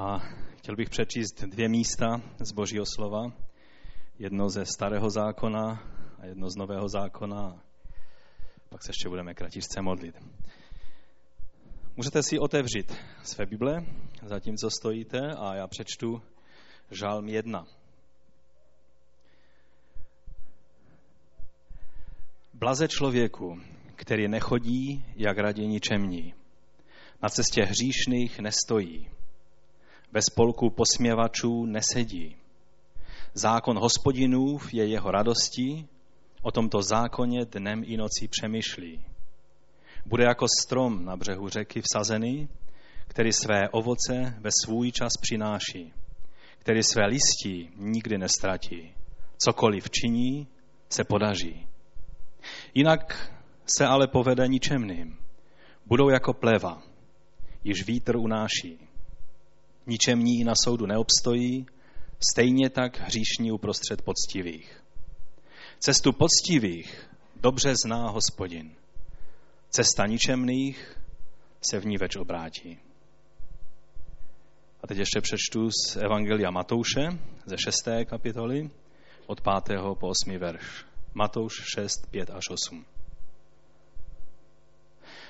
A chtěl bych přečíst dvě místa z Božího slova. Jedno ze starého zákona a jedno z nového zákona. Pak se ještě budeme kratičce modlit. Můžete si otevřít své Bible, zatímco stojíte, a já přečtu Žálm 1. Blaze člověku, který nechodí, jak radí ničemní. Na cestě hříšných nestojí. Ve spolku posměvačů nesedí. Zákon hospodinův je jeho radostí, o tomto zákoně dnem i nocí přemýšlí. Bude jako strom na břehu řeky vsazený, který své ovoce ve svůj čas přináší, který své listí nikdy nestratí. Cokoliv činí, se podaří. Jinak se ale povede ničemným. Budou jako pleva, již vítr unáší. Ničemní na soudu neobstojí, stejně tak hříšní uprostřed poctivých. Cestu poctivých dobře zná hospodin. Cesta ničemných se v ní več obrátí. A teď ještě přečtu z Evangelia Matouše ze 6. kapitoly od 5. po 8. verš. Matouš 6, 5 až 8.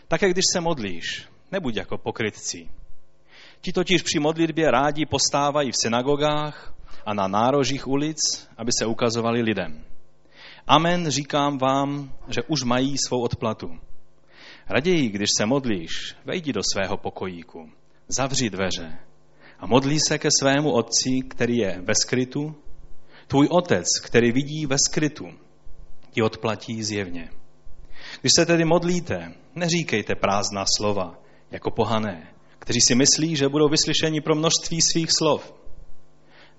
Také když se modlíš, nebuď jako pokrytci. Ti totiž při modlitbě rádi postávají v synagogách a na nárožích ulic, aby se ukazovali lidem. Amen, říkám vám, že už mají svou odplatu. Raději, když se modlíš, vejdi do svého pokojíku, zavři dveře a modlí se ke svému otci, který je ve skrytu. Tvůj otec, který vidí ve skrytu, ti odplatí zjevně. Když se tedy modlíte, neříkejte prázdná slova, jako pohané, kteří si myslí, že budou vyslyšeni pro množství svých slov.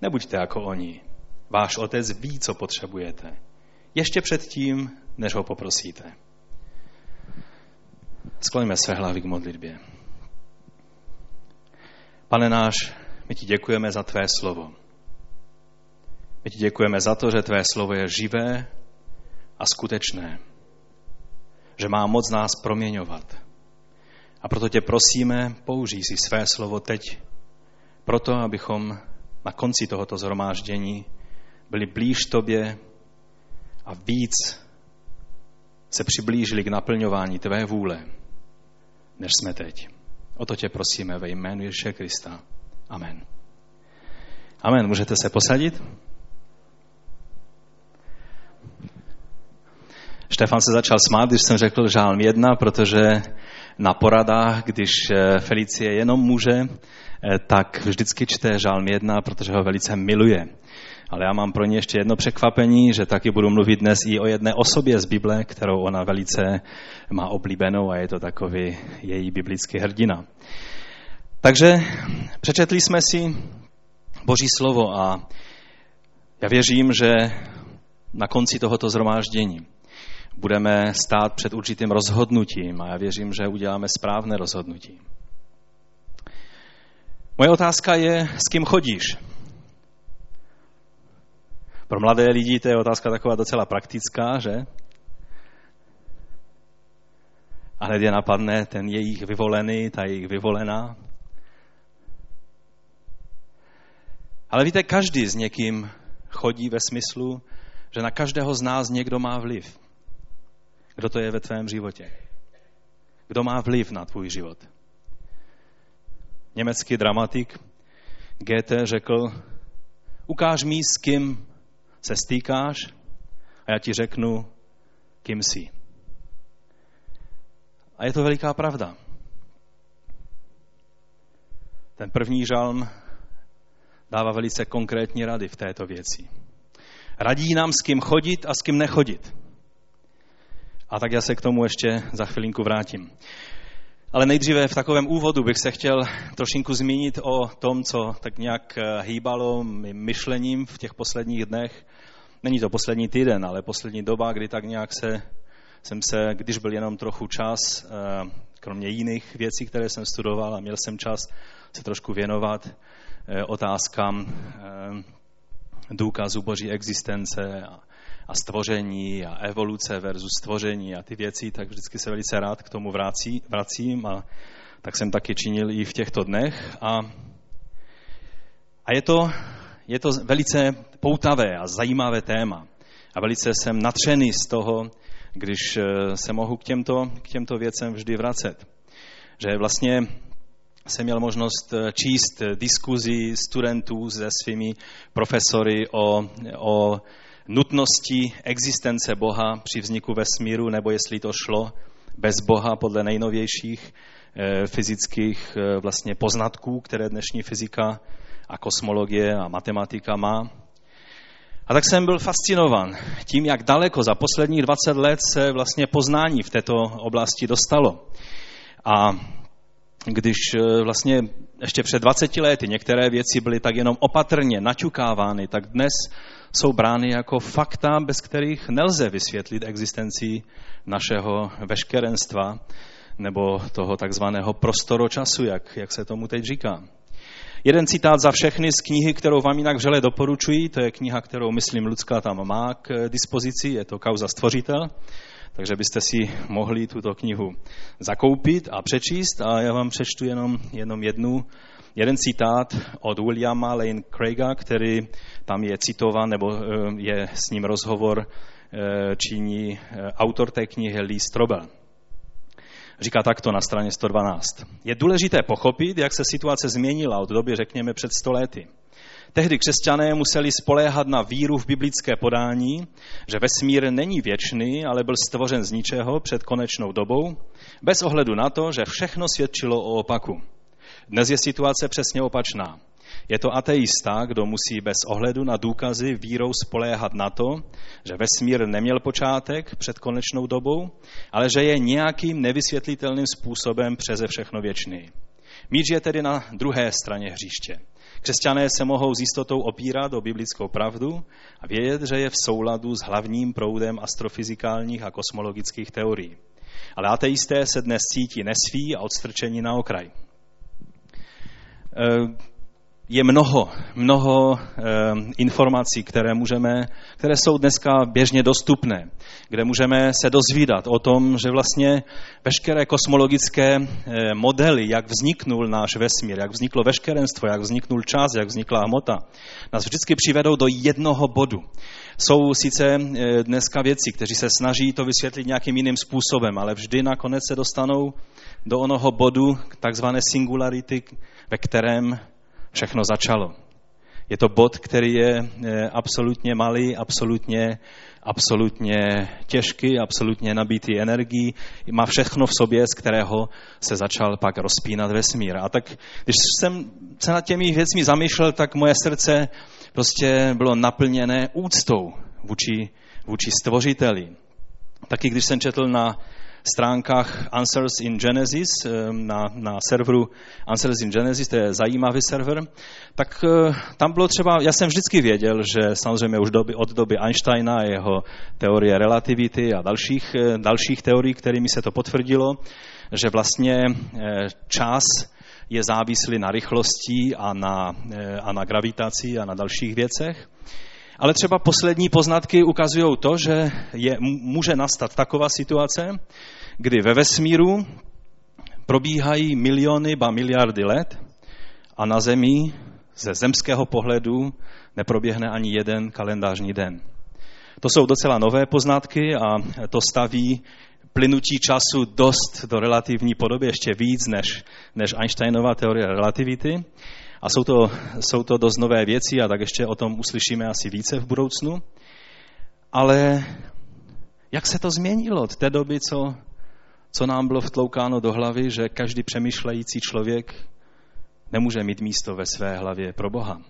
Nebuďte jako oni. Váš otec ví, co potřebujete. Ještě předtím, než ho poprosíte. Skloňme své hlavy k modlitbě. Pane náš, my ti děkujeme za tvé slovo. My ti děkujeme za to, že tvé slovo je živé a skutečné. Že má moc nás proměňovat. A proto tě prosíme, použij si své slovo teď, proto abychom na konci tohoto zhromáždění byli blíž tobě a víc se přiblížili k naplňování tvé vůle, než jsme teď. O to tě prosíme ve jménu Ježíše Krista. Amen. Amen. Můžete se posadit? Štefan se začal smát, když jsem řekl žálm jedna, protože na poradách, když eh, Felicie jenom může, eh, tak vždycky čte žálm jedna, protože ho velice miluje. Ale já mám pro ně ještě jedno překvapení, že taky budu mluvit dnes i o jedné osobě z Bible, kterou ona velice má oblíbenou a je to takový její biblický hrdina. Takže přečetli jsme si Boží slovo a já věřím, že na konci tohoto zhromáždění budeme stát před určitým rozhodnutím a já věřím, že uděláme správné rozhodnutí. Moje otázka je, s kým chodíš? Pro mladé lidi to je otázka taková docela praktická, že? A hned je napadne ten jejich vyvolený, ta jejich vyvolená. Ale víte, každý s někým chodí ve smyslu, že na každého z nás někdo má vliv. Kdo to je ve tvém životě? Kdo má vliv na tvůj život? Německý dramatik Goethe řekl, ukáž mi, s kým se stýkáš a já ti řeknu, kým jsi. A je to veliká pravda. Ten první žalm dává velice konkrétní rady v této věci. Radí nám, s kým chodit a s kým nechodit. A tak já se k tomu ještě za chvilinku vrátím. Ale nejdříve v takovém úvodu bych se chtěl trošinku zmínit o tom, co tak nějak eh, hýbalo mým myšlením v těch posledních dnech. Není to poslední týden, ale poslední doba, kdy tak nějak se, jsem se, když byl jenom trochu čas, eh, kromě jiných věcí, které jsem studoval a měl jsem čas se trošku věnovat eh, otázkám důkazu boží existence a a stvoření a evoluce versus stvoření a ty věci, tak vždycky se velice rád k tomu vrací, vracím a tak jsem taky činil i v těchto dnech. A A je to, je to velice poutavé a zajímavé téma. A velice jsem natřený z toho, když eh, se mohu k těmto, k těmto věcem vždy vracet. Že vlastně jsem měl možnost eh, číst diskuzi studentů se svými profesory o, o nutnosti existence Boha při vzniku vesmíru, nebo jestli to šlo bez Boha podle nejnovějších eh, fyzických vlastně poznatků, které dnešní fyzika a kosmologie a matematika má. A tak jsem byl fascinovan tím, jak daleko za posledních 20 let se vlastně poznání v této oblasti dostalo. A když eh, vlastně ještě před 20 lety některé věci byly tak jenom opatrně naťukávány, tak dnes jsou brány jako fakta, bez kterých nelze vysvětlit existenci našeho veškerenstva nebo toho takzvaného prostoročasu, jak, jak se tomu teď říká. Jeden citát za všechny z knihy, kterou vám jinak vřele doporučuji, to je kniha, kterou, myslím, Lucka tam má k dispozici, je to Kauza stvořitel, takže byste si mohli tuto knihu zakoupit a přečíst a já vám přečtu jenom, jenom jednu, jeden citát od Williama Lane Craiga, který tam je citovan, nebo eh, je s ním rozhovor, eh, činí eh, autor té knihy Lee Strobel. Říká takto na straně 112. Je důležité pochopit, jak se situace změnila od doby, řekněme, před stolety. Tehdy křesťané museli spoléhat na víru v biblické podání, že vesmír není věčný, ale byl stvořen z ničeho před konečnou dobou, bez ohledu na to, že všechno svědčilo o opaku. Dnes je situace přesně opačná. Je to ateista, kdo musí bez ohledu na důkazy vírou spoléhat na to, že vesmír neměl počátek před konečnou dobou, ale že je nějakým nevysvětlitelným způsobem přeze všechno věčný. Míč je tedy na druhé straně hřiště. Křesťané se mohou s jistotou opírat o biblickou pravdu a vědět, že je v souladu s hlavním proudem astrofyzikálních a kosmologických teorií. Ale ateisté se dnes cítí nesví a odstrčení na okraj je mnoho, mnoho eh, informací, které, můžeme, které jsou dneska běžně dostupné, kde můžeme se dozvídat o tom, že vlastně veškeré kosmologické eh, modely, jak vzniknul náš vesmír, jak vzniklo veškerenstvo, jak vzniknul čas, jak vznikla hmota, nás vždycky přivedou do jednoho bodu. Jsou sice eh, dneska věci, kteří se snaží to vysvětlit nějakým jiným způsobem, ale vždy nakonec se dostanou do onoho bodu, takzvané singularity, ve kterém všechno začalo. Je to bod, který je absolutně malý, absolutně, absolutně těžký, absolutně nabitý energií, má všechno v sobě, z kterého se začal pak rozpínat vesmír. A tak, když jsem se nad těmi věcmi zamýšlel, tak moje srdce prostě bylo naplněné úctou vůči, vůči stvořiteli. Taky když jsem četl na stránkách Answers in Genesis, na, na serveru Answers in Genesis, to je zajímavý server, tak eh, tam bylo třeba, já jsem vždycky věděl, že samozřejmě už doby, od doby Einsteina a jeho teorie relativity a dalších, eh, dalších teorií, kterými se to potvrdilo, že vlastně eh, čas je závislý na rychlosti a na, a na gravitaci a na dalších věcech. Ale třeba poslední poznatky ukazují to, že je, může nastat taková situace, kdy ve vesmíru probíhají miliony, ba miliardy let a na Zemi ze zemského pohledu neproběhne ani jeden kalendářní den. To jsou docela nové poznatky a to staví plynutí času dost do relativní podoby, ještě víc než, než Einsteinova teorie relativity. A jsou to, jsou to dost nové věci a tak ještě o tom uslyšíme asi více v budoucnu. Ale jak se to změnilo od té doby, co, co nám bylo vtloukáno do hlavy, že každý přemýšlející člověk nemůže mít místo ve své hlavě pro Boha.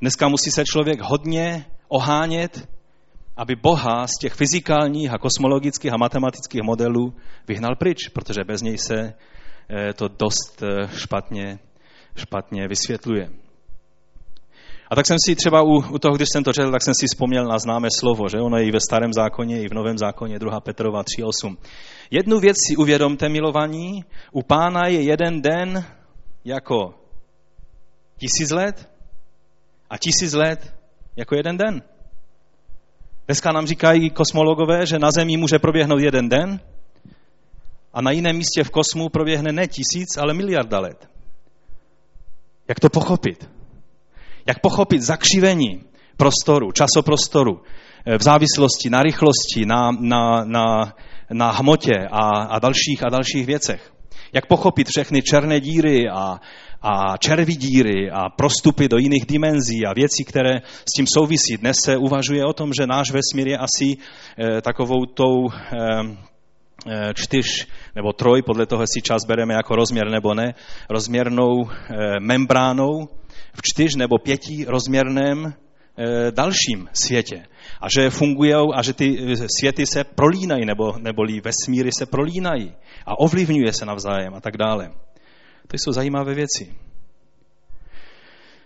Dneska musí se člověk hodně ohánět, aby Boha z těch fyzikálních a kosmologických a matematických modelů vyhnal pryč, protože bez něj se eh, to dost eh, špatně špatně vysvětluje. A tak jsem si třeba u, u toho, když jsem to četl, tak jsem si vzpomněl na známé slovo, že ono je i ve starém zákoně, i v novém zákoně, 2. Petrova 3.8. Jednu věc si uvědomte, milovaní, u pána je jeden den jako tisíc let a tisíc let jako jeden den. Dneska nám říkají kosmologové, že na Zemi může proběhnout jeden den a na jiném místě v kosmu proběhne ne tisíc, ale miliarda let. Jak to pochopit? Jak pochopit zakřivení prostoru, časoprostoru, v závislosti na rychlosti, na, na, na, na hmotě a, a dalších a dalších věcech. Jak pochopit všechny černé díry a, a červidíry a prostupy do jiných dimenzí a věcí, které s tím souvisí. Dnes se uvažuje o tom, že náš vesmír je asi e, takovou tou e, čtyř nebo troj, podle toho si čas bereme jako rozměr nebo ne, rozměrnou e, membránou v čtyř nebo pěti rozměrném e, dalším světě. A že fungují a že ty světy se prolínají, nebo, neboli vesmíry se prolínají a ovlivňuje se navzájem a tak dále. To jsou zajímavé věci.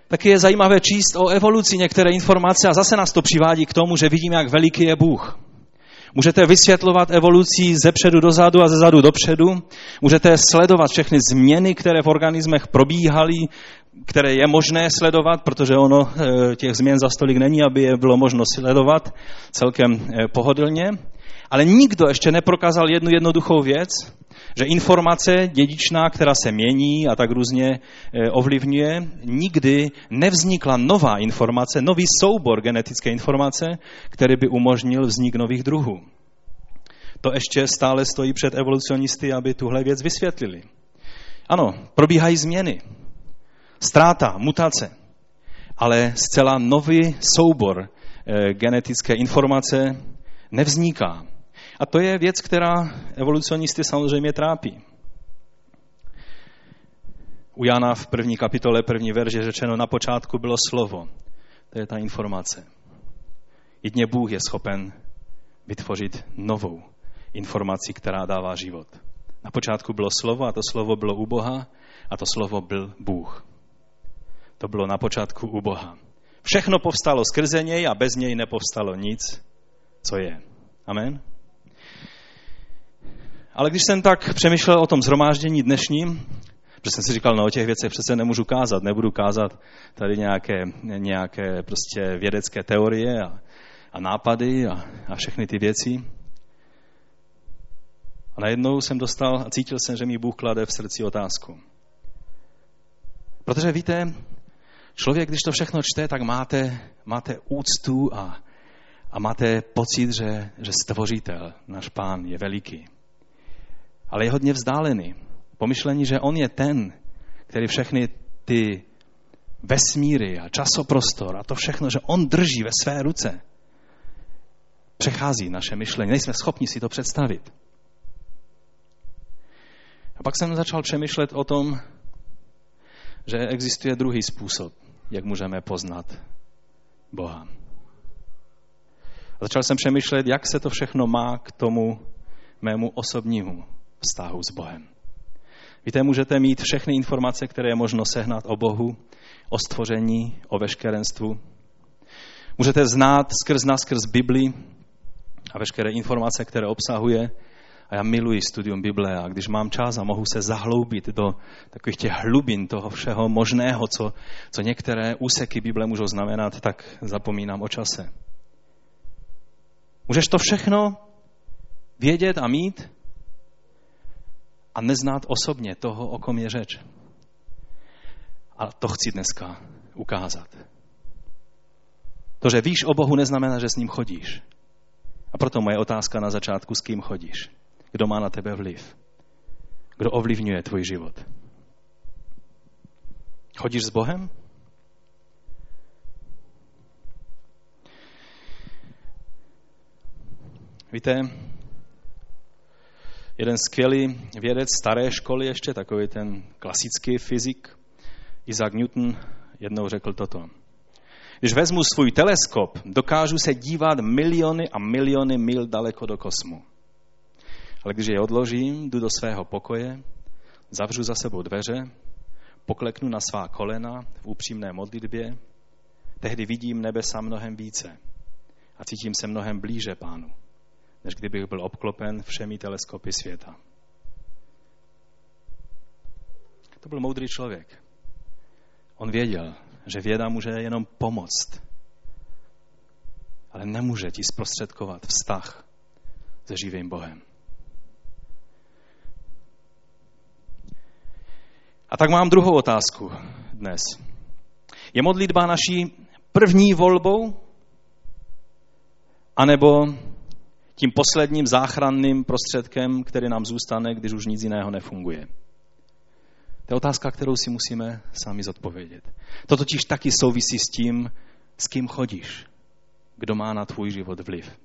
Taky je zajímavé číst o evoluci některé informace a zase nás to přivádí k tomu, že vidíme, jak veliký je Bůh. Můžete vysvětlovat evoluci ze předu dozadu a ze zadu dopředu. Můžete sledovat všechny změny, které v organismech probíhaly, které je možné sledovat, protože ono eh, těch změn za stolik není, aby je bylo možno sledovat celkem eh, pohodlně. Ale nikdo ještě neprokázal jednu jednoduchou věc, že informace dědičná, která se mění a tak různě eh, ovlivňuje, nikdy nevznikla nová informace, nový soubor genetické informace, který by umožnil vznik nových druhů. To ještě stále stojí před evolucionisty, aby tuhle věc vysvětlili. Ano, probíhají změny, ztráta, mutace, ale zcela nový soubor eh, genetické informace nevzniká. A to je věc, která evolucionisty samozřejmě trápí. U Jana v první kapitole, první verže řečeno, na počátku bylo slovo. To je ta informace. Jedně Bůh je schopen vytvořit novou informaci, která dává život. Na počátku bylo slovo a to slovo bylo u Boha a to slovo byl Bůh. To bylo na počátku u Boha. Všechno povstalo skrze něj a bez něj nepovstalo nic, co je. Amen. Ale když jsem tak přemýšlel o tom zhromáždění dnešním, protože jsem si říkal, no o těch věcech přece nemůžu kázat, nebudu kázat tady nějaké, nějaké prostě vědecké teorie a, a nápady a, a všechny ty věci. A najednou jsem dostal a cítil jsem, že mi Bůh klade v srdci otázku. Protože víte, člověk, když to všechno čte, tak máte, máte úctu a, a máte pocit, že, že stvořitel, náš pán, je veliký ale je hodně vzdálený. Pomyšlení, že on je ten, který všechny ty vesmíry a časoprostor a to všechno, že on drží ve své ruce, přechází naše myšlení. Nejsme schopni si to představit. A pak jsem začal přemýšlet o tom, že existuje druhý způsob, jak můžeme poznat Boha. A začal jsem přemýšlet, jak se to všechno má k tomu mému osobnímu vztahu s Bohem. Víte, můžete mít všechny informace, které je možno sehnat o Bohu, o stvoření, o veškerenstvu. Můžete znát skrz nás, skrz Bibli a veškeré informace, které obsahuje. A já miluji studium Bible a když mám čas a mohu se zahloubit do takových těch hlubin toho všeho možného, co, co některé úseky Bible můžou znamenat, tak zapomínám o čase. Můžeš to všechno vědět a mít, a neznát osobně toho, o kom je řeč. A to chci dneska ukázat. To, že víš o Bohu, neznamená, že s ním chodíš. A proto moje otázka na začátku, s kým chodíš? Kdo má na tebe vliv? Kdo ovlivňuje tvůj život? Chodíš s Bohem? Víte, jeden skvělý vědec staré školy ještě, takový ten klasický fyzik, Isaac Newton, jednou řekl toto. Když vezmu svůj teleskop, dokážu se dívat miliony a miliony mil daleko do kosmu. Ale když je odložím, jdu do svého pokoje, zavřu za sebou dveře, pokleknu na svá kolena v upřímné modlitbě, tehdy vidím nebesa mnohem více a cítím se mnohem blíže pánu než kdybych byl obklopen všemi teleskopy světa. To byl moudrý člověk. On věděl, že věda může jenom pomoct, ale nemůže ti zprostředkovat vztah se živým Bohem. A tak mám druhou otázku dnes. Je modlitba naší první volbou? anebo tím posledním záchranným prostředkem, který nám zůstane, když už nic jiného nefunguje? To je otázka, kterou si musíme sami zodpovědět. To totiž taky souvisí s tím, s kým chodíš, kdo má na tvůj život vliv.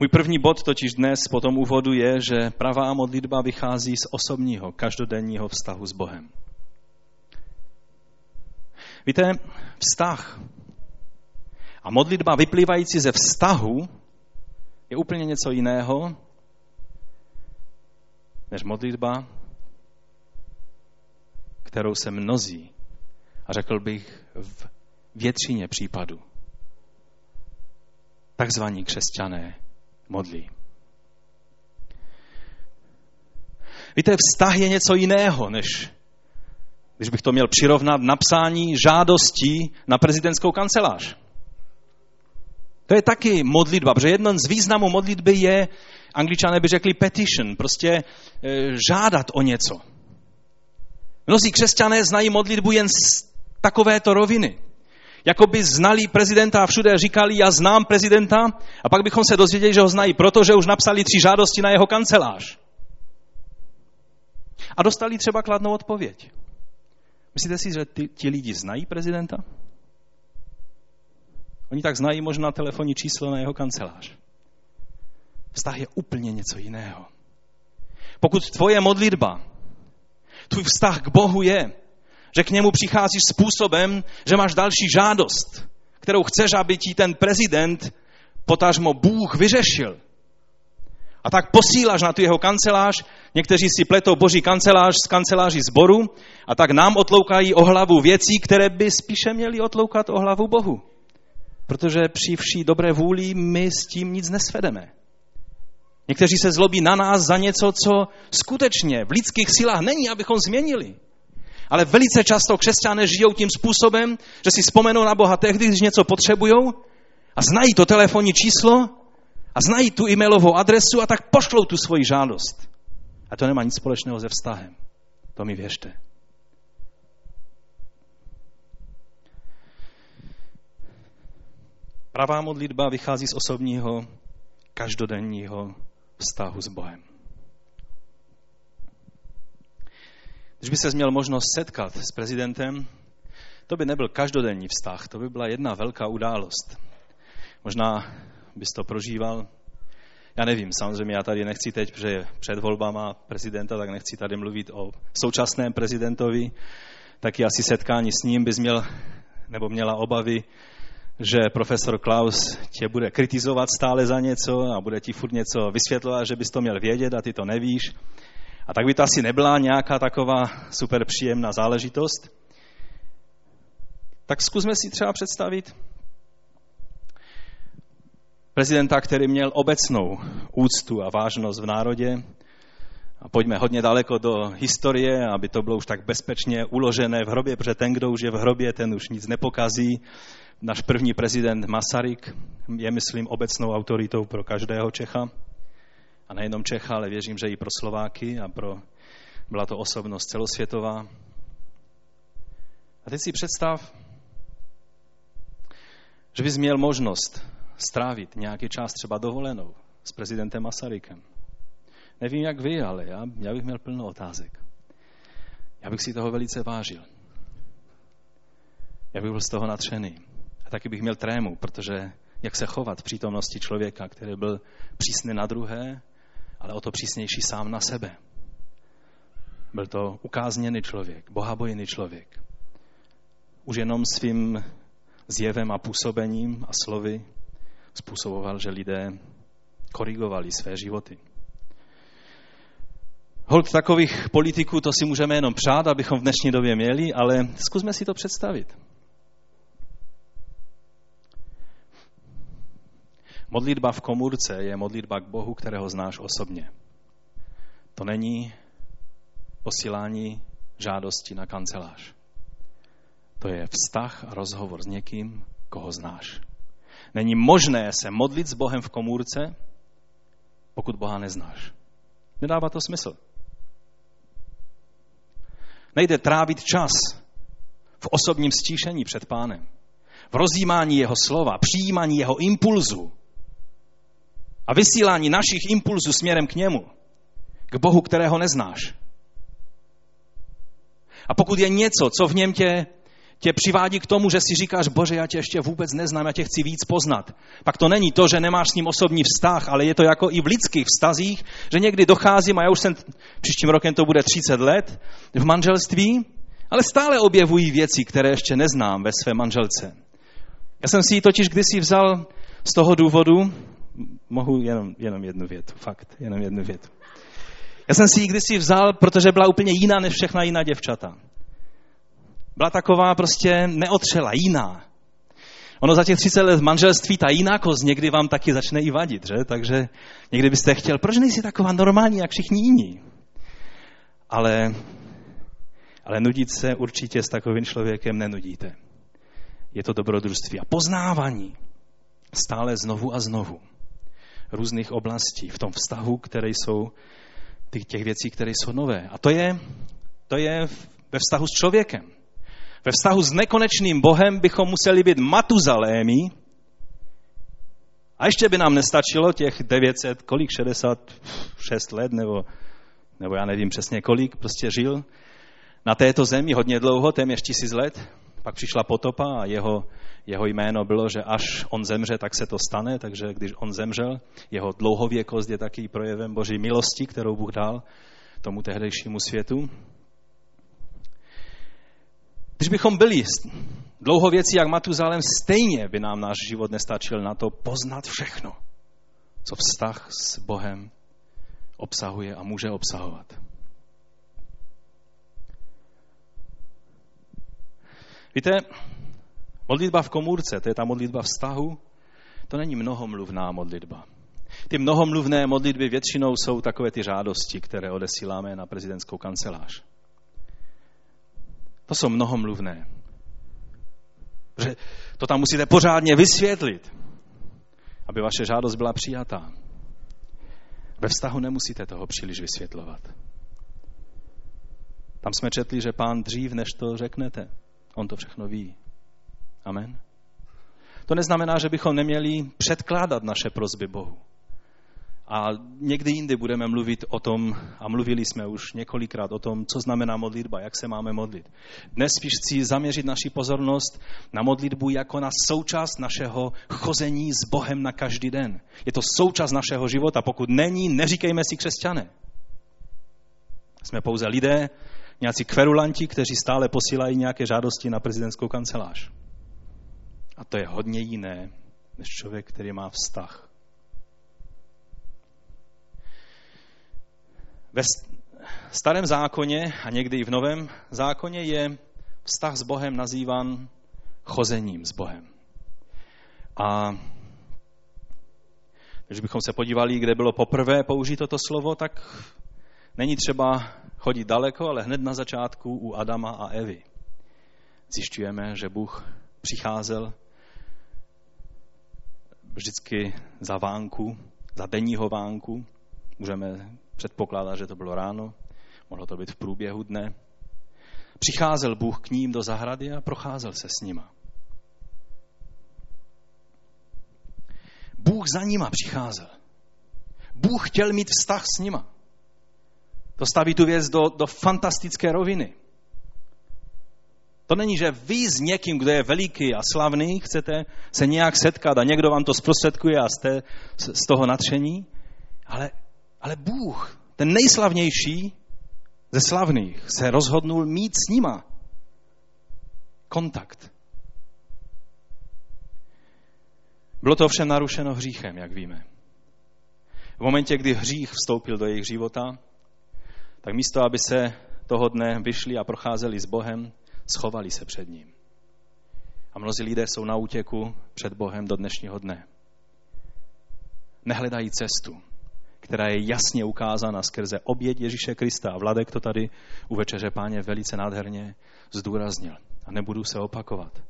Můj první bod totiž dnes po tom úvodu je, že pravá modlitba vychází z osobního, každodenního vztahu s Bohem. Víte, vztah a modlitba vyplývající ze vztahu je úplně něco jiného než modlitba, kterou se mnozí, a řekl bych v většině případů, takzvaní křesťané modlí. Víte, vztah je něco jiného, než když bych to měl přirovnat, napsání žádostí na prezidentskou kancelář. To je taky modlitba, protože jeden z významů modlitby je, angličané by řekli petition, prostě e, žádat o něco. Mnozí křesťané znají modlitbu jen z takovéto roviny. Jako by znali prezidenta a všude říkali, já znám prezidenta, a pak bychom se dozvěděli, že ho znají, protože už napsali tři žádosti na jeho kancelář. A dostali třeba kladnou odpověď. Myslíte si, že ti lidi znají prezidenta? Oni tak znají možná telefonní číslo na jeho kancelář. Vztah je úplně něco jiného. Pokud tvoje modlitba, tvůj vztah k Bohu je, že k němu přicházíš způsobem, že máš další žádost, kterou chceš, aby ti ten prezident, potažmo Bůh, vyřešil. A tak posíláš na tu jeho kancelář, někteří si pletou boží kancelář z kanceláří zboru a tak nám otloukají o hlavu věcí, které by spíše měly otloukat o hlavu Bohu. Protože při vší dobré vůli my s tím nic nesvedeme. Někteří se zlobí na nás za něco, co skutečně v lidských silách není, abychom změnili. Ale velice často křesťané žijou tím způsobem, že si vzpomenou na Boha tehdy, když něco potřebují a znají to telefonní číslo a znají tu e-mailovou adresu a tak pošlou tu svoji žádost. A to nemá nic společného se vztahem. To mi věřte. Pravá modlitba vychází z osobního, každodenního vztahu s Bohem. Když by se měl možnost setkat s prezidentem, to by nebyl každodenní vztah, to by byla jedna velká událost. Možná bys to prožíval. Já nevím, samozřejmě já tady nechci teď, protože před volbama prezidenta, tak nechci tady mluvit o současném prezidentovi, taky asi setkání s ním bys měl, nebo měla obavy, že profesor Klaus tě bude kritizovat stále za něco a bude ti furt něco vysvětlovat, že bys to měl vědět a ty to nevíš. A tak by to asi nebyla nějaká taková super příjemná záležitost. Tak zkusme si třeba představit, prezidenta, který měl obecnou úctu a vážnost v národě. A pojďme hodně daleko do historie, aby to bylo už tak bezpečně uložené v hrobě, protože ten, kdo už je v hrobě, ten už nic nepokazí. Náš první prezident Masaryk je, myslím, obecnou autoritou pro každého Čecha. A nejenom Čecha, ale věřím, že i pro Slováky a pro, byla to osobnost celosvětová. A teď si představ, že bys měl možnost strávit nějaký čas třeba dovolenou s prezidentem Masarykem. Nevím, jak vy, ale já, já bych měl plno otázek. Já bych si toho velice vážil. Já bych byl z toho natřený. A taky bych měl trému, protože jak se chovat v přítomnosti člověka, který byl přísný na druhé, ale o to přísnější sám na sebe. Byl to ukázněný člověk, bohabojný člověk. Už jenom svým zjevem a působením a slovy způsoboval, že lidé korigovali své životy. Hold takových politiků, to si můžeme jenom přát, abychom v dnešní době měli, ale zkusme si to představit. Modlitba v komůrce je modlitba k Bohu, kterého znáš osobně. To není posílání žádosti na kancelář. To je vztah a rozhovor s někým, koho znáš. Není možné se modlit s Bohem v komůrce, pokud Boha neznáš. Nedává to smysl. Nejde trávit čas v osobním stíšení před pánem. V rozjímání jeho slova, přijímání jeho impulzu a vysílání našich impulzů směrem k němu, k Bohu, kterého neznáš. A pokud je něco, co v něm tě, tě přivádí k tomu, že si říkáš, bože, já tě ještě vůbec neznám, já tě chci víc poznat, pak to není to, že nemáš s ním osobní vztah, ale je to jako i v lidských vztazích, že někdy docházím, a já už jsem, příštím rokem to bude 30 let, v manželství, ale stále objevují věci, které ještě neznám ve své manželce. Já jsem si ji totiž kdysi vzal z toho důvodu, mohu jenom, jenom jednu větu, fakt, jenom jednu větu. Já jsem si ji kdysi vzal, protože byla úplně jiná než všechna jiná děvčata. Byla taková prostě neotřela, jiná. Ono za těch 30 let manželství, ta jinákost někdy vám taky začne i vadit, že? Takže někdy byste chtěl, proč nejsi taková normální, jak všichni jiní? Ale, ale nudit se určitě s takovým člověkem nenudíte. Je to dobrodružství a poznávání stále znovu a znovu různých oblastí v tom vztahu, které jsou těch, věcí, které jsou nové. A to je, to je ve vztahu s člověkem. Ve vztahu s nekonečným Bohem bychom museli být matuzalémi a ještě by nám nestačilo těch 900, kolik, 66 let, nebo, nebo já nevím přesně kolik, prostě žil na této zemi hodně dlouho, téměř tisíc let. Pak přišla potopa a jeho, jeho jméno bylo, že až on zemře, tak se to stane, takže když on zemřel, jeho dlouhověkost je taky projevem boží milosti, kterou Bůh dal tomu tehdejšímu světu. Když bychom byli dlouhověcí jak Matuzalem, stejně by nám náš život nestačil na to poznat všechno, co vztah s Bohem obsahuje a může obsahovat. Víte, modlitba v komůrce, to je ta modlitba vztahu, to není mnohomluvná modlitba. Ty mnohomluvné modlitby většinou jsou takové ty žádosti, které odesíláme na prezidentskou kancelář. To jsou mnohomluvné. Že to tam musíte pořádně vysvětlit, aby vaše žádost byla přijatá. Ve vztahu nemusíte toho příliš vysvětlovat. Tam jsme četli, že pán dřív, než to řeknete, on to všechno ví. Amen. To neznamená, že bychom neměli předkládat naše prozby Bohu. A někdy jindy budeme mluvit o tom, a mluvili jsme už několikrát o tom, co znamená modlitba, jak se máme modlit. Dnes spíš chci zaměřit naši pozornost na modlitbu jako na součást našeho chození s Bohem na každý den. Je to součást našeho života. Pokud není, neříkejme si křesťané. Jsme pouze lidé, nějací kverulanti, kteří stále posílají nějaké žádosti na prezidentskou kancelář. A to je hodně jiné, než člověk, který má vztah Ve starém zákoně a někdy i v novém zákoně je vztah s Bohem nazývan chozením s Bohem. A když bychom se podívali, kde bylo poprvé použito to slovo, tak není třeba chodit daleko, ale hned na začátku u Adama a Evy. Zjišťujeme, že Bůh přicházel vždycky za vánku, za denního vánku. Můžeme Předpokládá, že to bylo ráno, mohlo to být v průběhu dne. Přicházel Bůh k ním do zahrady a procházel se s nima. Bůh za nima přicházel. Bůh chtěl mít vztah s nima. To staví tu věc do, do fantastické roviny. To není, že vy s někým, kdo je veliký a slavný, chcete se nějak setkat a někdo vám to zprostředkuje a jste z toho natření, ale ale Bůh, ten nejslavnější ze slavných, se rozhodnul mít s nima kontakt. Bylo to ovšem narušeno hříchem, jak víme. V momentě, kdy hřích vstoupil do jejich života, tak místo, aby se toho dne vyšli a procházeli s Bohem, schovali se před ním. A mnozí lidé jsou na útěku před Bohem do dnešního dne. Nehledají cestu která je jasně ukázána skrze oběť Ježíše Krista. A Vladek to tady u Večeře Páně velice nádherně zdůraznil. A nebudu se opakovat.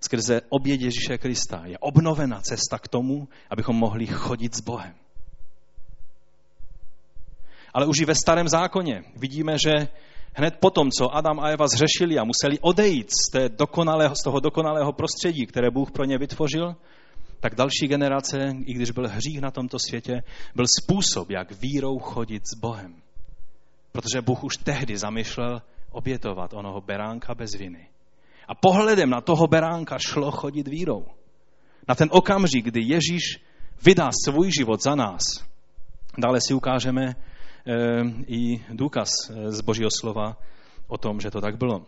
Skrze oběť Ježíše Krista je obnovena cesta k tomu, abychom mohli chodit s Bohem. Ale už i ve starém zákoně vidíme, že hned potom, co Adam a Eva zřešili a museli odejít z, té dokonalého, z toho dokonalého prostředí, které Bůh pro ně vytvořil, tak další generace, i když byl hřích na tomto světě, byl způsob, jak vírou chodit s Bohem. Protože Bůh už tehdy zamýšlel obětovat onoho beránka bez viny. A pohledem na toho beránka šlo chodit vírou. Na ten okamžik, kdy Ježíš vydá svůj život za nás. Dále si ukážeme i důkaz eh, z Božího slova o tom, že to tak bylo.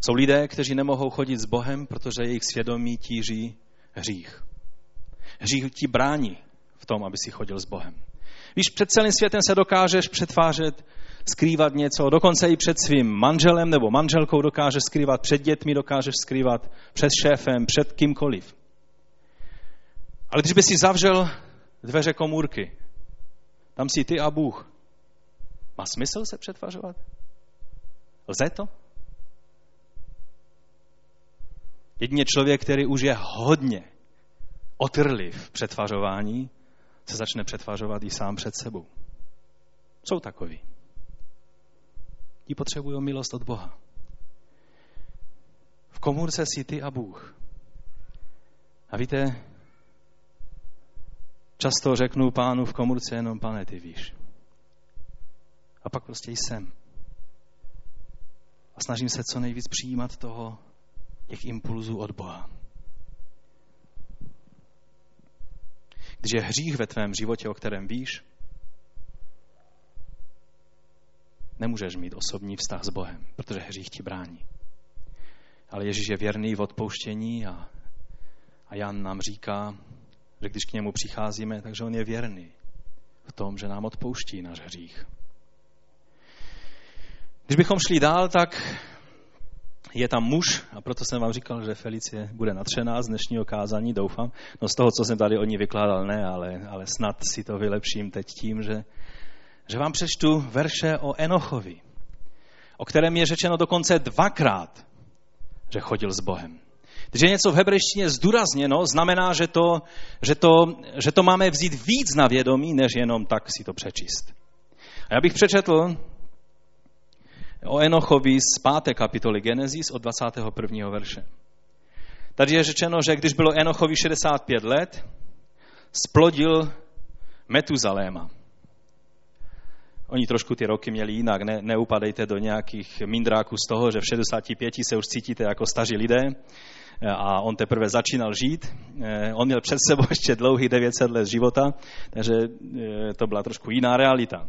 Jsou lidé, kteří nemohou chodit s Bohem, protože jejich svědomí tíží hřích. Hřích ti brání v tom, aby si chodil s Bohem. Víš, před celým světem se dokážeš přetvářet, skrývat něco, dokonce i před svým manželem nebo manželkou dokážeš skrývat, před dětmi dokážeš skrývat, před šéfem, před kýmkoliv. Ale když by si zavřel dveře komůrky, tam si ty a Bůh, má smysl se přetvařovat? Lze to? Jedině člověk, který už je hodně otrliv v přetvařování, se začne přetvařovat i sám před sebou. Jsou takový. Ti potřebují milost od Boha. V komůrce si ty a Bůh. A víte, často řeknu pánu v komůrce jenom, pane, ty víš. A pak prostě jsem. A snažím se co nejvíc přijímat toho, těch impulzů od Boha. Když je hřích ve tvém životě, o kterém víš, nemůžeš mít osobní vztah s Bohem, protože hřích ti brání. Ale Ježíš je věrný v odpouštění a, a Jan nám říká, že když k němu přicházíme, takže on je věrný v tom, že nám odpouští náš hřích. Když bychom šli dál, tak je tam muž, a proto jsem vám říkal, že Felicie bude natřená z dnešního kázání, doufám. No z toho, co jsem tady o ní vykládal, ne, ale, ale snad si to vylepším teď tím, že, že vám přečtu verše o Enochovi, o kterém je řečeno dokonce dvakrát, že chodil s Bohem. Když je něco v hebrejštině zdůrazněno, znamená, že to, že, to, že to máme vzít víc na vědomí, než jenom tak si to přečíst. A já bych přečetl o Enochovi z 5. kapitoly Genesis od 21. verše. Tady je řečeno, že když bylo Enochovi 65 let, splodil Metuzaléma. Oni trošku ty roky měli jinak, ne, neupadejte do nějakých mindráků z toho, že v 65 se už cítíte jako staří lidé a on teprve začínal žít. Eh, on měl před sebou ještě dlouhý 900 let života, takže eh, to byla trošku jiná realita.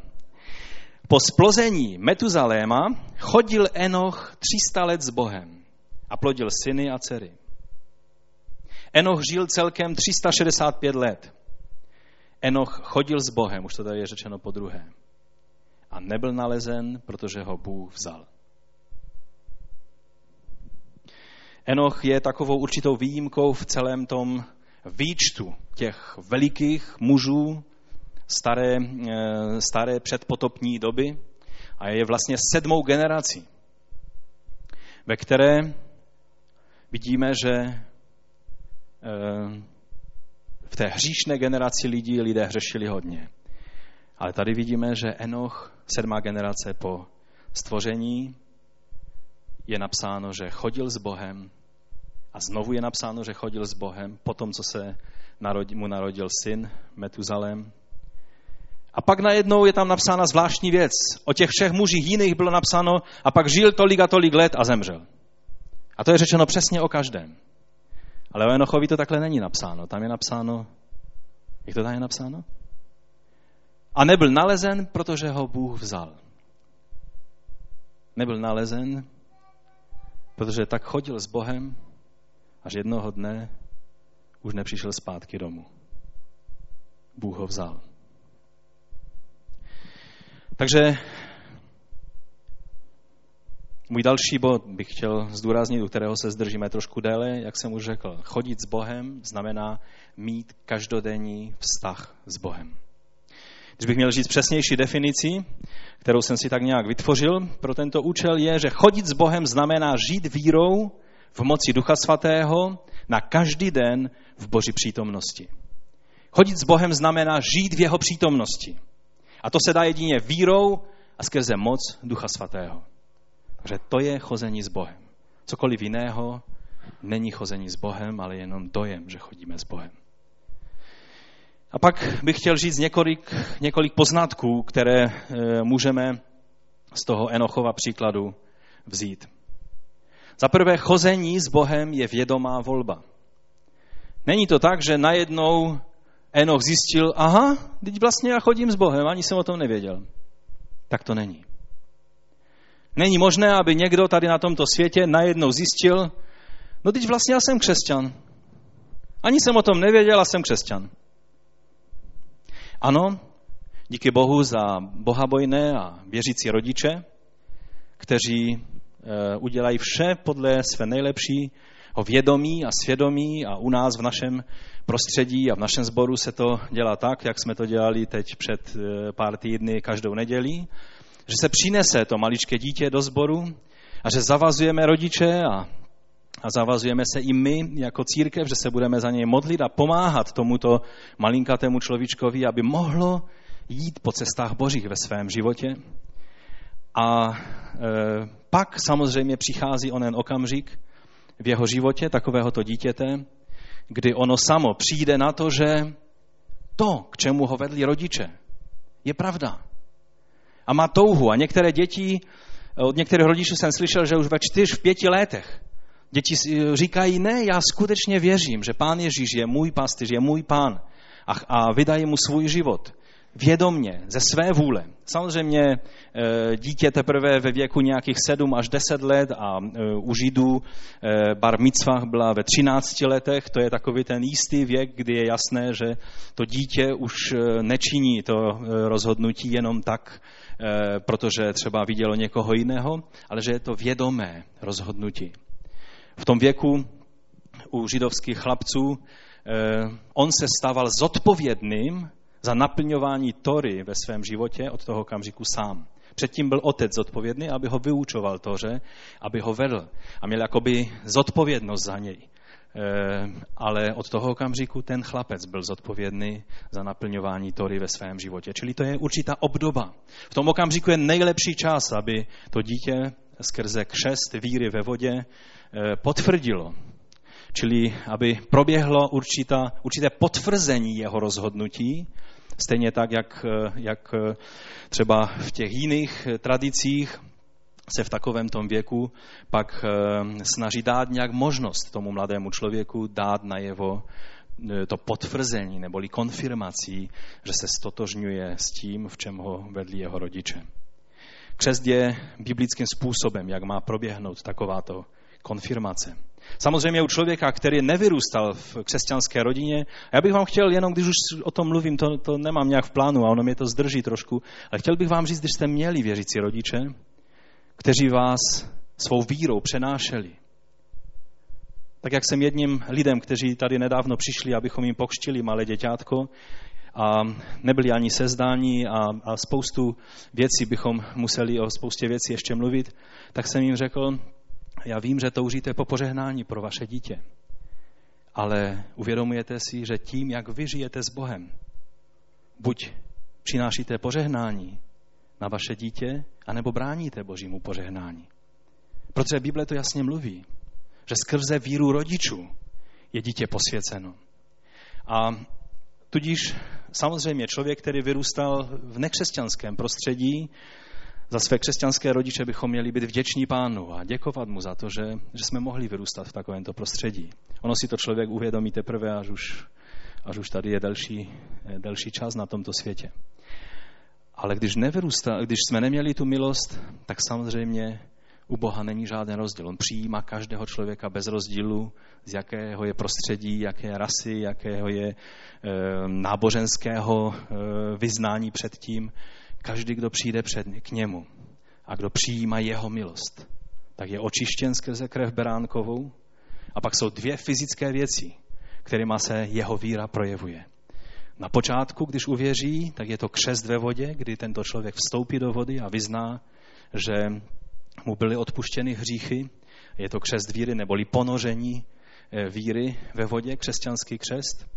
Po splození Metuzaléma chodil Enoch 300 let s Bohem a plodil syny a dcery. Enoch žil celkem 365 let. Enoch chodil s Bohem, už to tady je řečeno po druhé. A nebyl nalezen, protože ho Bůh vzal. Enoch je takovou určitou výjimkou v celém tom výčtu těch velikých mužů, staré, eh, staré předpotopní doby a je vlastně sedmou generací, ve které vidíme, že eh, v té hříšné generaci lidí lidé hřešili hodně. Ale tady vidíme, že Enoch, sedmá generace po stvoření, je napsáno, že chodil s Bohem a znovu je napsáno, že chodil s Bohem po tom, co se mu narodil syn Metuzalem. A pak najednou je tam napsána zvláštní věc. O těch všech mužích jiných bylo napsáno a pak žil tolik a tolik let a zemřel. A to je řečeno přesně o každém. Ale o Enochovi to takhle není napsáno. Tam je napsáno, jak to tam je napsáno? A nebyl nalezen, protože ho Bůh vzal. Nebyl nalezen, protože tak chodil s Bohem, až jednoho dne už nepřišel zpátky domů. Bůh ho vzal. Takže můj další bod bych chtěl zdůraznit, u kterého se zdržíme trošku déle, jak jsem už řekl. Chodit s Bohem znamená mít každodenní vztah s Bohem. Když bych měl říct přesnější definici, kterou jsem si tak nějak vytvořil pro tento účel, je, že chodit s Bohem znamená žít vírou v moci Ducha Svatého na každý den v Boží přítomnosti. Chodit s Bohem znamená žít v jeho přítomnosti. A to se dá jedině vírou a skrze moc Ducha Svatého. Takže to je chození s Bohem. Cokoliv jiného není chození s Bohem, ale jenom dojem, že chodíme s Bohem. A pak bych chtěl říct několik, několik poznatků, které e, můžeme z toho Enochova příkladu vzít. Za prvé, chození s Bohem je vědomá volba. Není to tak, že najednou Enoch zjistil, aha, teď vlastně já chodím s Bohem, ani jsem o tom nevěděl. Tak to není. Není možné, aby někdo tady na tomto světě najednou zjistil, no teď vlastně já jsem křesťan. Ani jsem o tom nevěděl a jsem křesťan. Ano, díky Bohu za bohabojné a věřící rodiče, kteří eh, udělají vše podle své nejlepší vědomí a svědomí a u nás v našem prostředí a v našem sboru se to dělá tak, jak jsme to dělali teď před eh, pár týdny každou nedělí, že se přinese to maličké dítě do sboru a že zavazujeme rodiče a, a zavazujeme se i my jako církev, že se budeme za něj modlit a pomáhat tomuto malinkatému človíčkovi, aby mohlo jít po cestách božích ve svém životě. A e, pak samozřejmě přichází onen okamžik v jeho životě takovéhoto dítěte, kdy ono samo přijde na to, že to, k čemu ho vedli rodiče, je pravda. A má touhu. A některé děti, od některých rodičů jsem slyšel, že už ve čtyř, v pěti letech děti říkají, ne, já skutečně věřím, že pán Ježíš je můj pastýř, je můj pán a, a vydají mu svůj život vědomně, ze své vůle. Samozřejmě eh, dítě teprve ve věku nějakých 7 až 10 let a eh, u Židů eh, bar mitzvah byla ve 13 letech, to je takový ten jistý věk, kdy je jasné, že to dítě už nečiní to rozhodnutí jenom tak, protože třeba vidělo někoho jiného, ale že je to vědomé rozhodnutí. V tom věku u židovských chlapců on se stával zodpovědným za naplňování Tory ve svém životě od toho okamžiku sám. Předtím byl otec zodpovědný, aby ho vyučoval Toře, aby ho vedl a měl jakoby zodpovědnost za něj. E, ale od toho okamžiku ten chlapec byl zodpovědný za naplňování Tory ve svém životě. Čili to je určitá obdoba. V tom okamžiku je nejlepší čas, aby to dítě skrze křest víry ve vodě potvrdilo. Čili aby proběhlo určitá, určité potvrzení jeho rozhodnutí Stejně tak, jak, jak třeba v těch jiných tradicích se v takovém tom věku pak eh, snaží dát nějak možnost tomu mladému člověku dát na jeho eh, to potvrzení neboli konfirmací, že se stotožňuje s tím, v čem ho vedli jeho rodiče. Křest je biblickým způsobem, jak má proběhnout takováto konfirmace. Samozřejmě u člověka, který nevyrůstal v křesťanské rodině, já bych vám chtěl, jenom když už o tom mluvím, to, to nemám nějak v plánu a ono mě to zdrží trošku, ale chtěl bych vám říct, když jste měli věřící rodiče, kteří vás svou vírou přenášeli, tak jak jsem jedním lidem, kteří tady nedávno přišli, abychom jim pokštili malé děťátko, a nebyli ani sezdání a, a spoustu věcí bychom museli o spoustě věcí ještě mluvit, tak jsem jim řekl, já vím, že toužíte po požehnání pro vaše dítě, ale uvědomujete si, že tím, jak vy žijete s Bohem, buď přinášíte požehnání na vaše dítě, anebo bráníte Božímu požehnání. Protože Bible to jasně mluví, že skrze víru rodičů je dítě posvěceno. A tudíž samozřejmě člověk, který vyrůstal v nekřesťanském prostředí, za své křesťanské rodiče bychom měli být vděční pánu a děkovat mu za to, že, že jsme mohli vyrůstat v takovémto prostředí. Ono si to člověk uvědomí teprve, až už, až už tady je delší, delší čas na tomto světě. Ale když, nevyrůsta, když jsme neměli tu milost, tak samozřejmě u Boha není žádný rozdíl. On přijímá každého člověka bez rozdílu, z jakého je prostředí, jaké je rasy, jakého je e, náboženského e, vyznání předtím každý, kdo přijde před, k němu a kdo přijímá jeho milost, tak je očištěn skrze krev beránkovou. A pak jsou dvě fyzické věci, kterými se jeho víra projevuje. Na počátku, když uvěří, tak je to křest ve vodě, kdy tento člověk vstoupí do vody a vyzná, že mu byly odpuštěny hříchy. Je to křest víry neboli ponoření eh, víry ve vodě, křesťanský křest.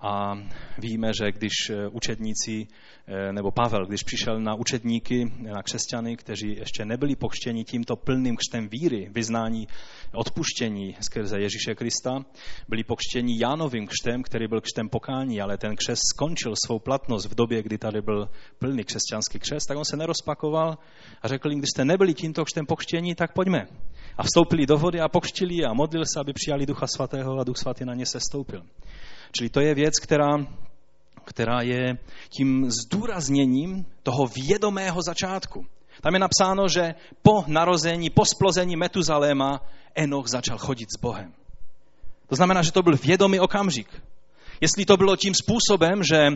A víme, že když eh, učedníci, eh, nebo Pavel, když přišel na učedníky, na křesťany, kteří ještě nebyli pokštěni tímto plným křtem víry, vyznání odpuštění skrze Ježíše Krista, byli pokštěni Jánovým křtem, který byl křtem pokání, ale ten křest skončil svou platnost v době, kdy tady byl plný křesťanský křest, tak on se nerozpakoval a řekl jim, když jste nebyli tímto křtem pokštěni, tak pojďme. A vstoupili do vody a pokštili a modlil se, aby přijali Ducha Svatého a Duch Svatý na ně se stoupil. Čili to je věc, která, která je tím zdůrazněním toho vědomého začátku. Tam je napsáno, že po narození, po splození Metuzaléma Enoch začal chodit s Bohem. To znamená, že to byl vědomý okamžik. Jestli to bylo tím způsobem, že,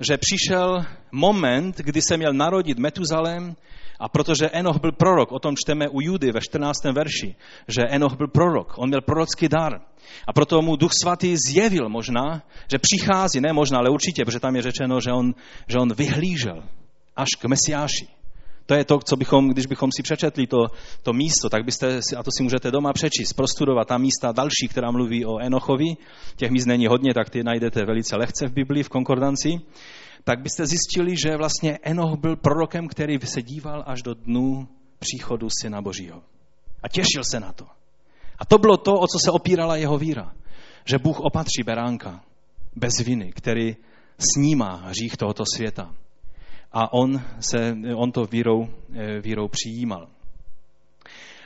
že přišel moment, kdy se měl narodit Metuzalém, a protože Enoch byl prorok, o tom čteme u Judy ve 14. verši, že Enoch byl prorok, on měl prorocký dar. A proto mu Duch Svatý zjevil možná, že přichází, ne možná, ale určitě, protože tam je řečeno, že on, že on vyhlížel až k Mesiáši. To je to, co bychom, když bychom si přečetli to, to místo, tak byste si, a to si můžete doma přečíst, prostudovat ta místa další, která mluví o Enochovi, těch míst není hodně, tak ty najdete velice lehce v Biblii, v konkordanci, tak byste zjistili, že vlastně Enoch byl prorokem, který se díval až do dnu příchodu Syna Božího. A těšil se na to. A to bylo to, o co se opírala jeho víra. Že Bůh opatří beránka bez viny, který snímá hřích tohoto světa. A on, se, on to vírou, eh, vírou přijímal.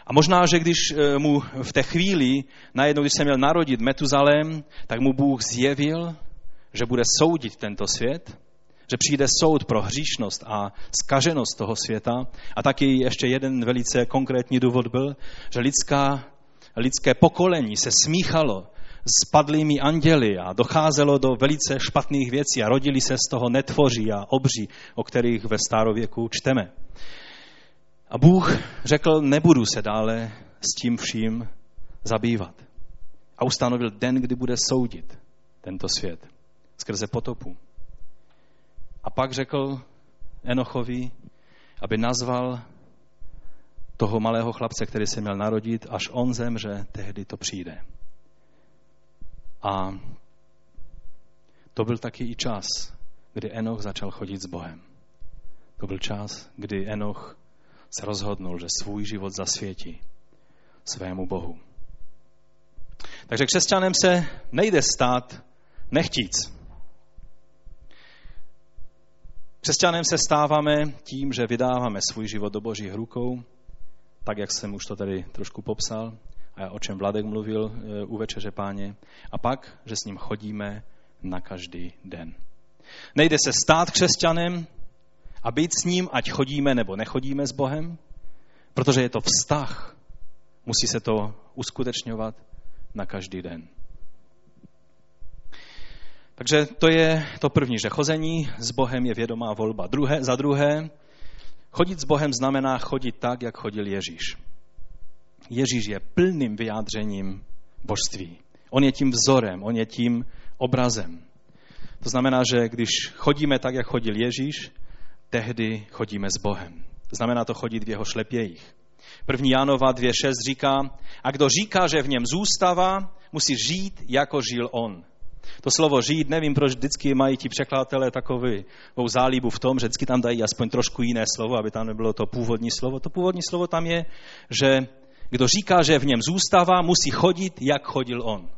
A možná, že když eh, mu v té chvíli, najednou, když se měl narodit Metuzalém, tak mu Bůh zjevil, že bude soudit tento svět, že přijde soud pro hříšnost a skaženost toho světa. A taky ještě jeden velice konkrétní důvod byl, že lidská lidské pokolení se smíchalo s padlými anděli a docházelo do velice špatných věcí a rodili se z toho netvoří a obří, o kterých ve starověku čteme. A Bůh řekl, nebudu se dále s tím vším zabývat. A ustanovil den, kdy bude soudit tento svět skrze potopu. A pak řekl Enochovi, aby nazval toho malého chlapce, který se měl narodit, až on zemře, tehdy to přijde. A to byl taky i čas, kdy Enoch začal chodit s Bohem. To byl čas, kdy Enoch se rozhodnul, že svůj život zasvětí svému Bohu. Takže křesťanem se nejde stát nechtíc. Křesťanem se stáváme tím, že vydáváme svůj život do božích rukou tak jak jsem už to tady trošku popsal, a o čem Vladek mluvil e, u Večeře páně, a pak, že s ním chodíme na každý den. Nejde se stát křesťanem a být s ním, ať chodíme nebo nechodíme s Bohem, protože je to vztah. Musí se to uskutečňovat na každý den. Takže to je to první, že chození s Bohem je vědomá volba. Druhé, za druhé, Chodit s Bohem znamená chodit tak, jak chodil Ježíš. Ježíš je plným vyjádřením božství. On je tím vzorem, on je tím obrazem. To znamená, že když chodíme tak, jak chodil Ježíš, tehdy chodíme s Bohem. Znamená to chodit v jeho šlepějích. První Jánova 2.6 říká, a kdo říká, že v něm zůstává, musí žít, jako žil on. To slovo žít, nevím, proč vždycky mají ti překladatelé takovou zálíbu v tom, že vždycky tam dají aspoň trošku jiné slovo, aby tam nebylo to původní slovo. To původní slovo tam je, že kdo říká, že v něm zůstává, musí chodit, jak chodil on.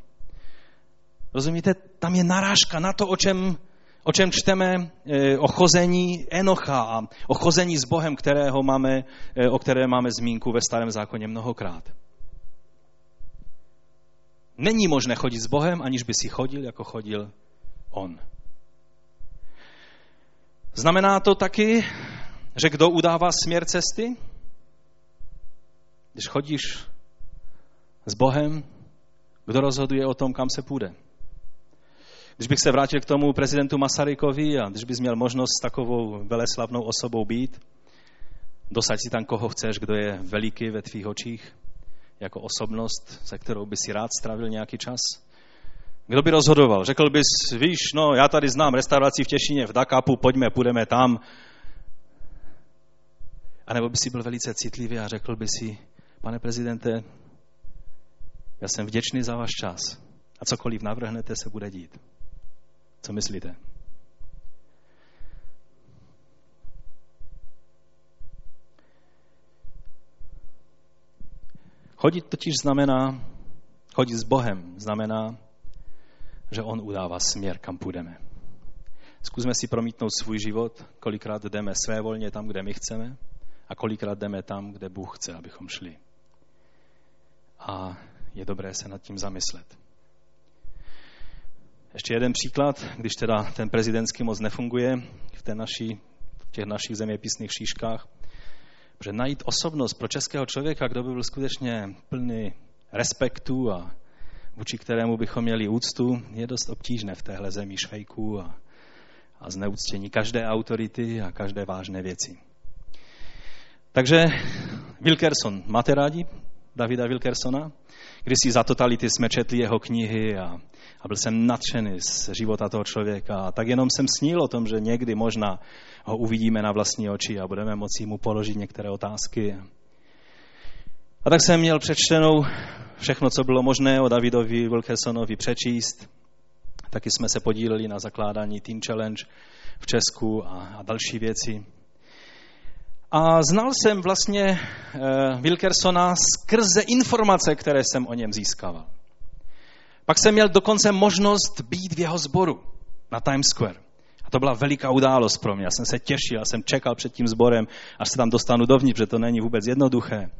Rozumíte? Tam je narážka na to, o čem, o čem čteme eh, o chození Enocha a o chození s Bohem, kterého máme, eh, o které máme zmínku ve starém zákoně mnohokrát. Není možné chodit s Bohem, aniž by si chodil, jako chodil On. Znamená to taky, že kdo udává směr cesty? Když chodíš s Bohem, kdo rozhoduje o tom, kam se půjde? Když bych se vrátil k tomu prezidentu Masarykovi a když bys měl možnost s takovou veleslavnou osobou být, dosaď si tam, koho chceš, kdo je veliký ve tvých očích, jako osobnost, se kterou by si rád strávil nějaký čas? Kdo by rozhodoval? Řekl bys, víš, no já tady znám restauraci v Těšině, v Dakapu, pojďme, půjdeme tam. A nebo by si byl velice citlivý a řekl by si, pane prezidente, já jsem vděčný za váš čas a cokoliv navrhnete, se bude dít. Co myslíte? Chodit totiž znamená, chodit s Bohem znamená, že On udává směr, kam půjdeme. Zkusme si promítnout svůj život, kolikrát jdeme své volně tam, kde my chceme a kolikrát jdeme tam, kde Bůh chce, abychom šli. A je dobré se nad tím zamyslet. Ještě jeden příklad, když teda ten prezidentský moc nefunguje v, té naší, v těch našich zeměpisných šíškách, že najít osobnost pro českého člověka, kdo by byl skutečně plný respektu a vůči kterému bychom měli úctu, je dost obtížné v téhle zemi švejků a, a zneuctění každé autority a každé vážné věci. Takže Wilkerson, máte rádi Davida Wilkersona? Když si za totality jsme četli jeho knihy a, a byl jsem nadšený z života toho člověka. A tak jenom jsem snil o tom, že někdy možná ho uvidíme na vlastní oči a budeme moci mu položit některé otázky. A tak jsem měl přečtenou všechno, co bylo možné o Davidovi Wilkersonovi přečíst. Taky jsme se podíleli na zakládání Teen Challenge v Česku a, a další věci. A znal jsem vlastně uh, Wilkersona skrze informace, které jsem o něm získával. Pak jsem měl dokonce možnost být v jeho sboru na Times Square. A to byla veliká událost pro mě. Já jsem se těšil, já jsem čekal před tím sborem, až se tam dostanu dovnitř, protože to není vůbec jednoduché.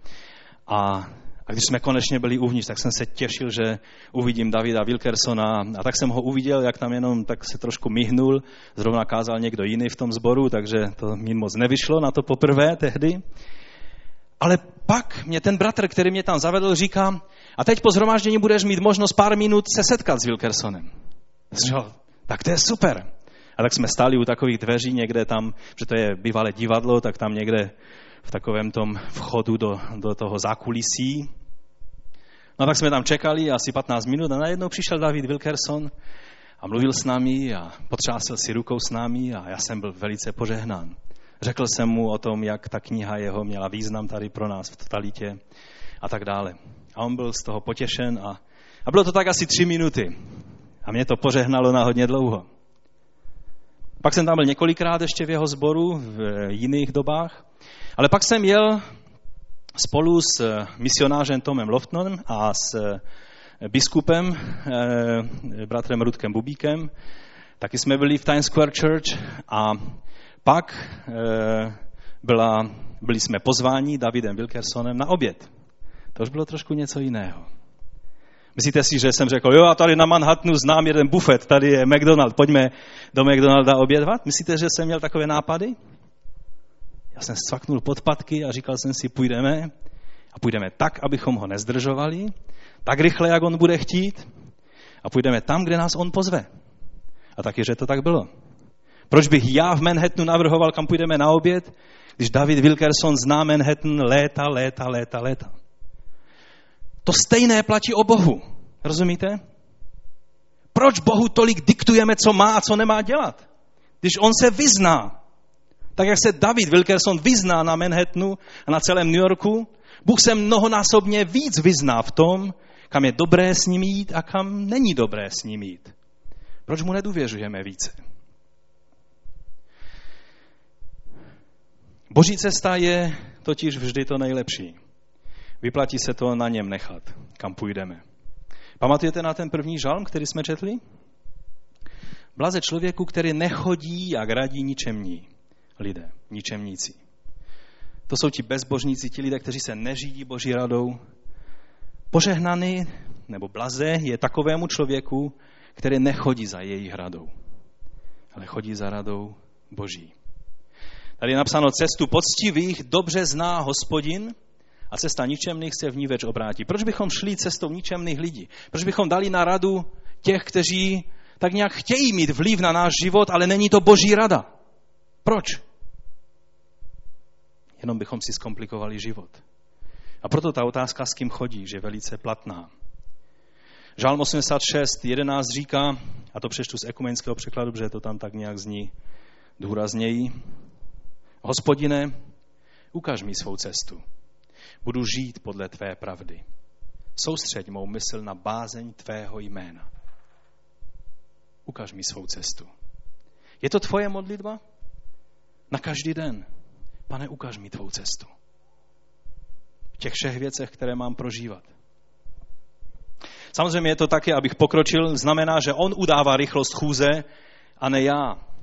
A a když jsme konečně byli uvnitř, tak jsem se těšil, že uvidím Davida Wilkersona. A tak jsem ho uviděl, jak tam jenom tak se trošku myhnul. Zrovna kázal někdo jiný v tom sboru, takže to mi moc nevyšlo na to poprvé tehdy. Ale pak mě ten bratr, který mě tam zavedl, říká, a teď po zhromáždění budeš mít možnost pár minut se setkat s Wilkersonem. Říkal, tak to je super. A tak jsme stáli u takových dveří někde tam, že to je bývalé divadlo, tak tam někde v takovém tom vchodu do, do toho zákulisí. No tak jsme tam čekali asi 15 minut a najednou přišel David Wilkerson a mluvil s námi a potřásl si rukou s námi a já jsem byl velice požehnán. Řekl jsem mu o tom, jak ta kniha jeho měla význam tady pro nás v totalitě a tak dále. A on byl z toho potěšen a, a bylo to tak asi tři minuty. A mě to požehnalo na hodně dlouho. Pak jsem tam byl několikrát ještě v jeho sboru v jiných dobách ale pak jsem jel spolu s misionářem Tomem Loftnem a s biskupem, eh, bratrem Rudkem Bubíkem. Taky jsme byli v Times Square Church a pak byla, byli jsme pozváni Davidem Wilkersonem na oběd. To už bylo trošku něco jiného. Myslíte si, že jsem řekl, jo, a tady na Manhattanu znám jeden bufet, tady je McDonald, pojďme do McDonalda obědvat? Myslíte, že jsem měl takové nápady? Já jsem svaknul podpatky a říkal jsem si, půjdeme a půjdeme tak, abychom ho nezdržovali, tak rychle, jak on bude chtít a půjdeme tam, kde nás on pozve. A taky, že to tak bylo. Proč bych já v Manhattanu navrhoval, kam půjdeme na oběd, když David Wilkerson zná Manhattan léta, léta, léta, léta. To stejné platí o Bohu. Rozumíte? Proč Bohu tolik diktujeme, co má a co nemá dělat? Když on se vyzná. Tak jak se David Wilkerson vyzná na Manhattanu a na celém New Yorku, Bůh se mnohonásobně víc vyzná v tom, kam je dobré s ním jít a kam není dobré s ním jít. Proč mu nedůvěřujeme více? Boží cesta je totiž vždy to nejlepší. Vyplatí se to na něm nechat, kam půjdeme. Pamatujete na ten první žalm, který jsme četli? Blaze člověku, který nechodí jak radí ničemní lidé, ničemníci. To jsou ti bezbožníci, ti lidé, kteří se neřídí Boží radou. Požehnaný nebo blaze je takovému člověku, který nechodí za jejich radou, ale chodí za radou Boží. Tady je napsáno, cestu poctivých dobře zná hospodin a cesta ničemných se v ní več obrátí. Proč bychom šli cestou ničemných lidí? Proč bychom dali na radu těch, kteří tak nějak chtějí mít vliv na náš život, ale není to boží rada? Proč? Jenom bychom si zkomplikovali život. A proto ta otázka, s kým chodí, je velice platná. Žálm 86, 11 říká, a to přečtu z ekumenického překladu, protože to tam tak nějak zní důrazněji. Hospodine, ukaž mi svou cestu. Budu žít podle tvé pravdy. Soustřeď mou mysl na bázeň tvého jména. ukaž mi svou cestu. Je to tvoje modlitba? Na každý den. Pane, ukaž mi tvou cestu. V těch všech věcech, které mám prožívat. Samozřejmě je to taky, abych pokročil, znamená, že on udává rychlost chůze a ne já.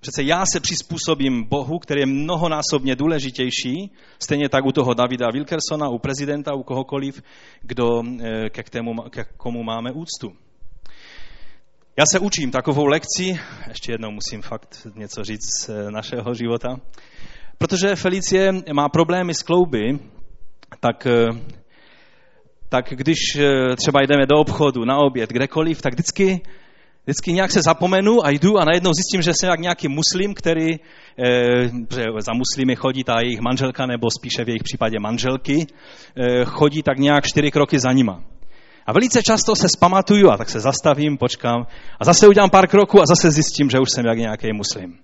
Přece já se přizpůsobím Bohu, který je mnohonásobně důležitější, stejně tak u toho Davida Wilkersona, u prezidenta, u kohokoliv, kdo, eh, ke, tému, ke komu máme úctu. Já se učím takovou lekci, ještě jednou musím fakt něco říct z eh, našeho života, protože Felicie má problémy s klouby, tak, eh, tak když třeba jdeme do obchodu, na oběd, kdekoliv, tak vždycky Vždycky nějak se zapomenu a jdu a najednou zjistím, že jsem jak nějaký muslim, který, že za muslimy chodí ta jejich manželka, nebo spíše v jejich případě manželky, eh, chodí tak nějak čtyři kroky za nima. A velice často se spamatuju a tak se zastavím, počkám a zase udělám pár kroků a zase zjistím, že už jsem jak nějaký muslim.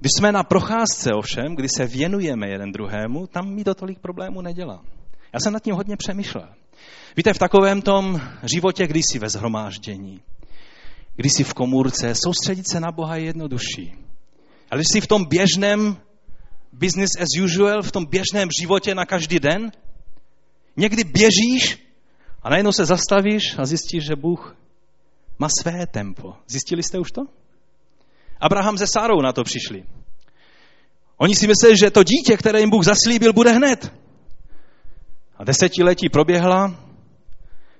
Když jsme na procházce ovšem, kdy se věnujeme jeden druhému, tam mi to tolik problémů nedělá. Já jsem nad tím hodně přemýšlel. Víte, v takovém tom životě, kdy jsi ve zhromáždění, když jsi v komůrce, soustředit se na Boha je jednodušší. Ale když jsi v tom běžném business as usual, v tom běžném životě na každý den, někdy běžíš a najednou se zastavíš a zjistíš, že Bůh má své tempo. Zjistili jste už to? Abraham se Sárou na to přišli. Oni si mysleli, že to dítě, které jim Bůh zaslíbil, bude hned. A desetiletí proběhla,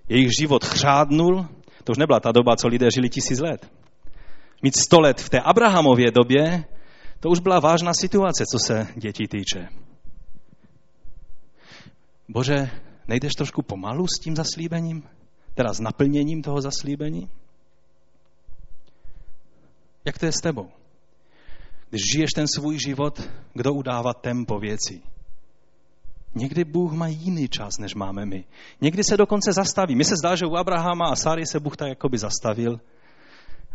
jejich život chřádnul, to už nebyla ta doba, co lidé žili tisíc let. Mít sto let v té Abrahamově době, to už byla vážná situace, co se dětí týče. Bože, nejdeš trošku pomalu s tím zaslíbením? Teda s naplněním toho zaslíbení? Jak to je s tebou? Když žiješ ten svůj život, kdo udává tempo věcí? Někdy Bůh má jiný čas, než máme my. Někdy se dokonce zastaví. Mně se zdá, že u Abrahama a Sáry se Bůh tak jakoby zastavil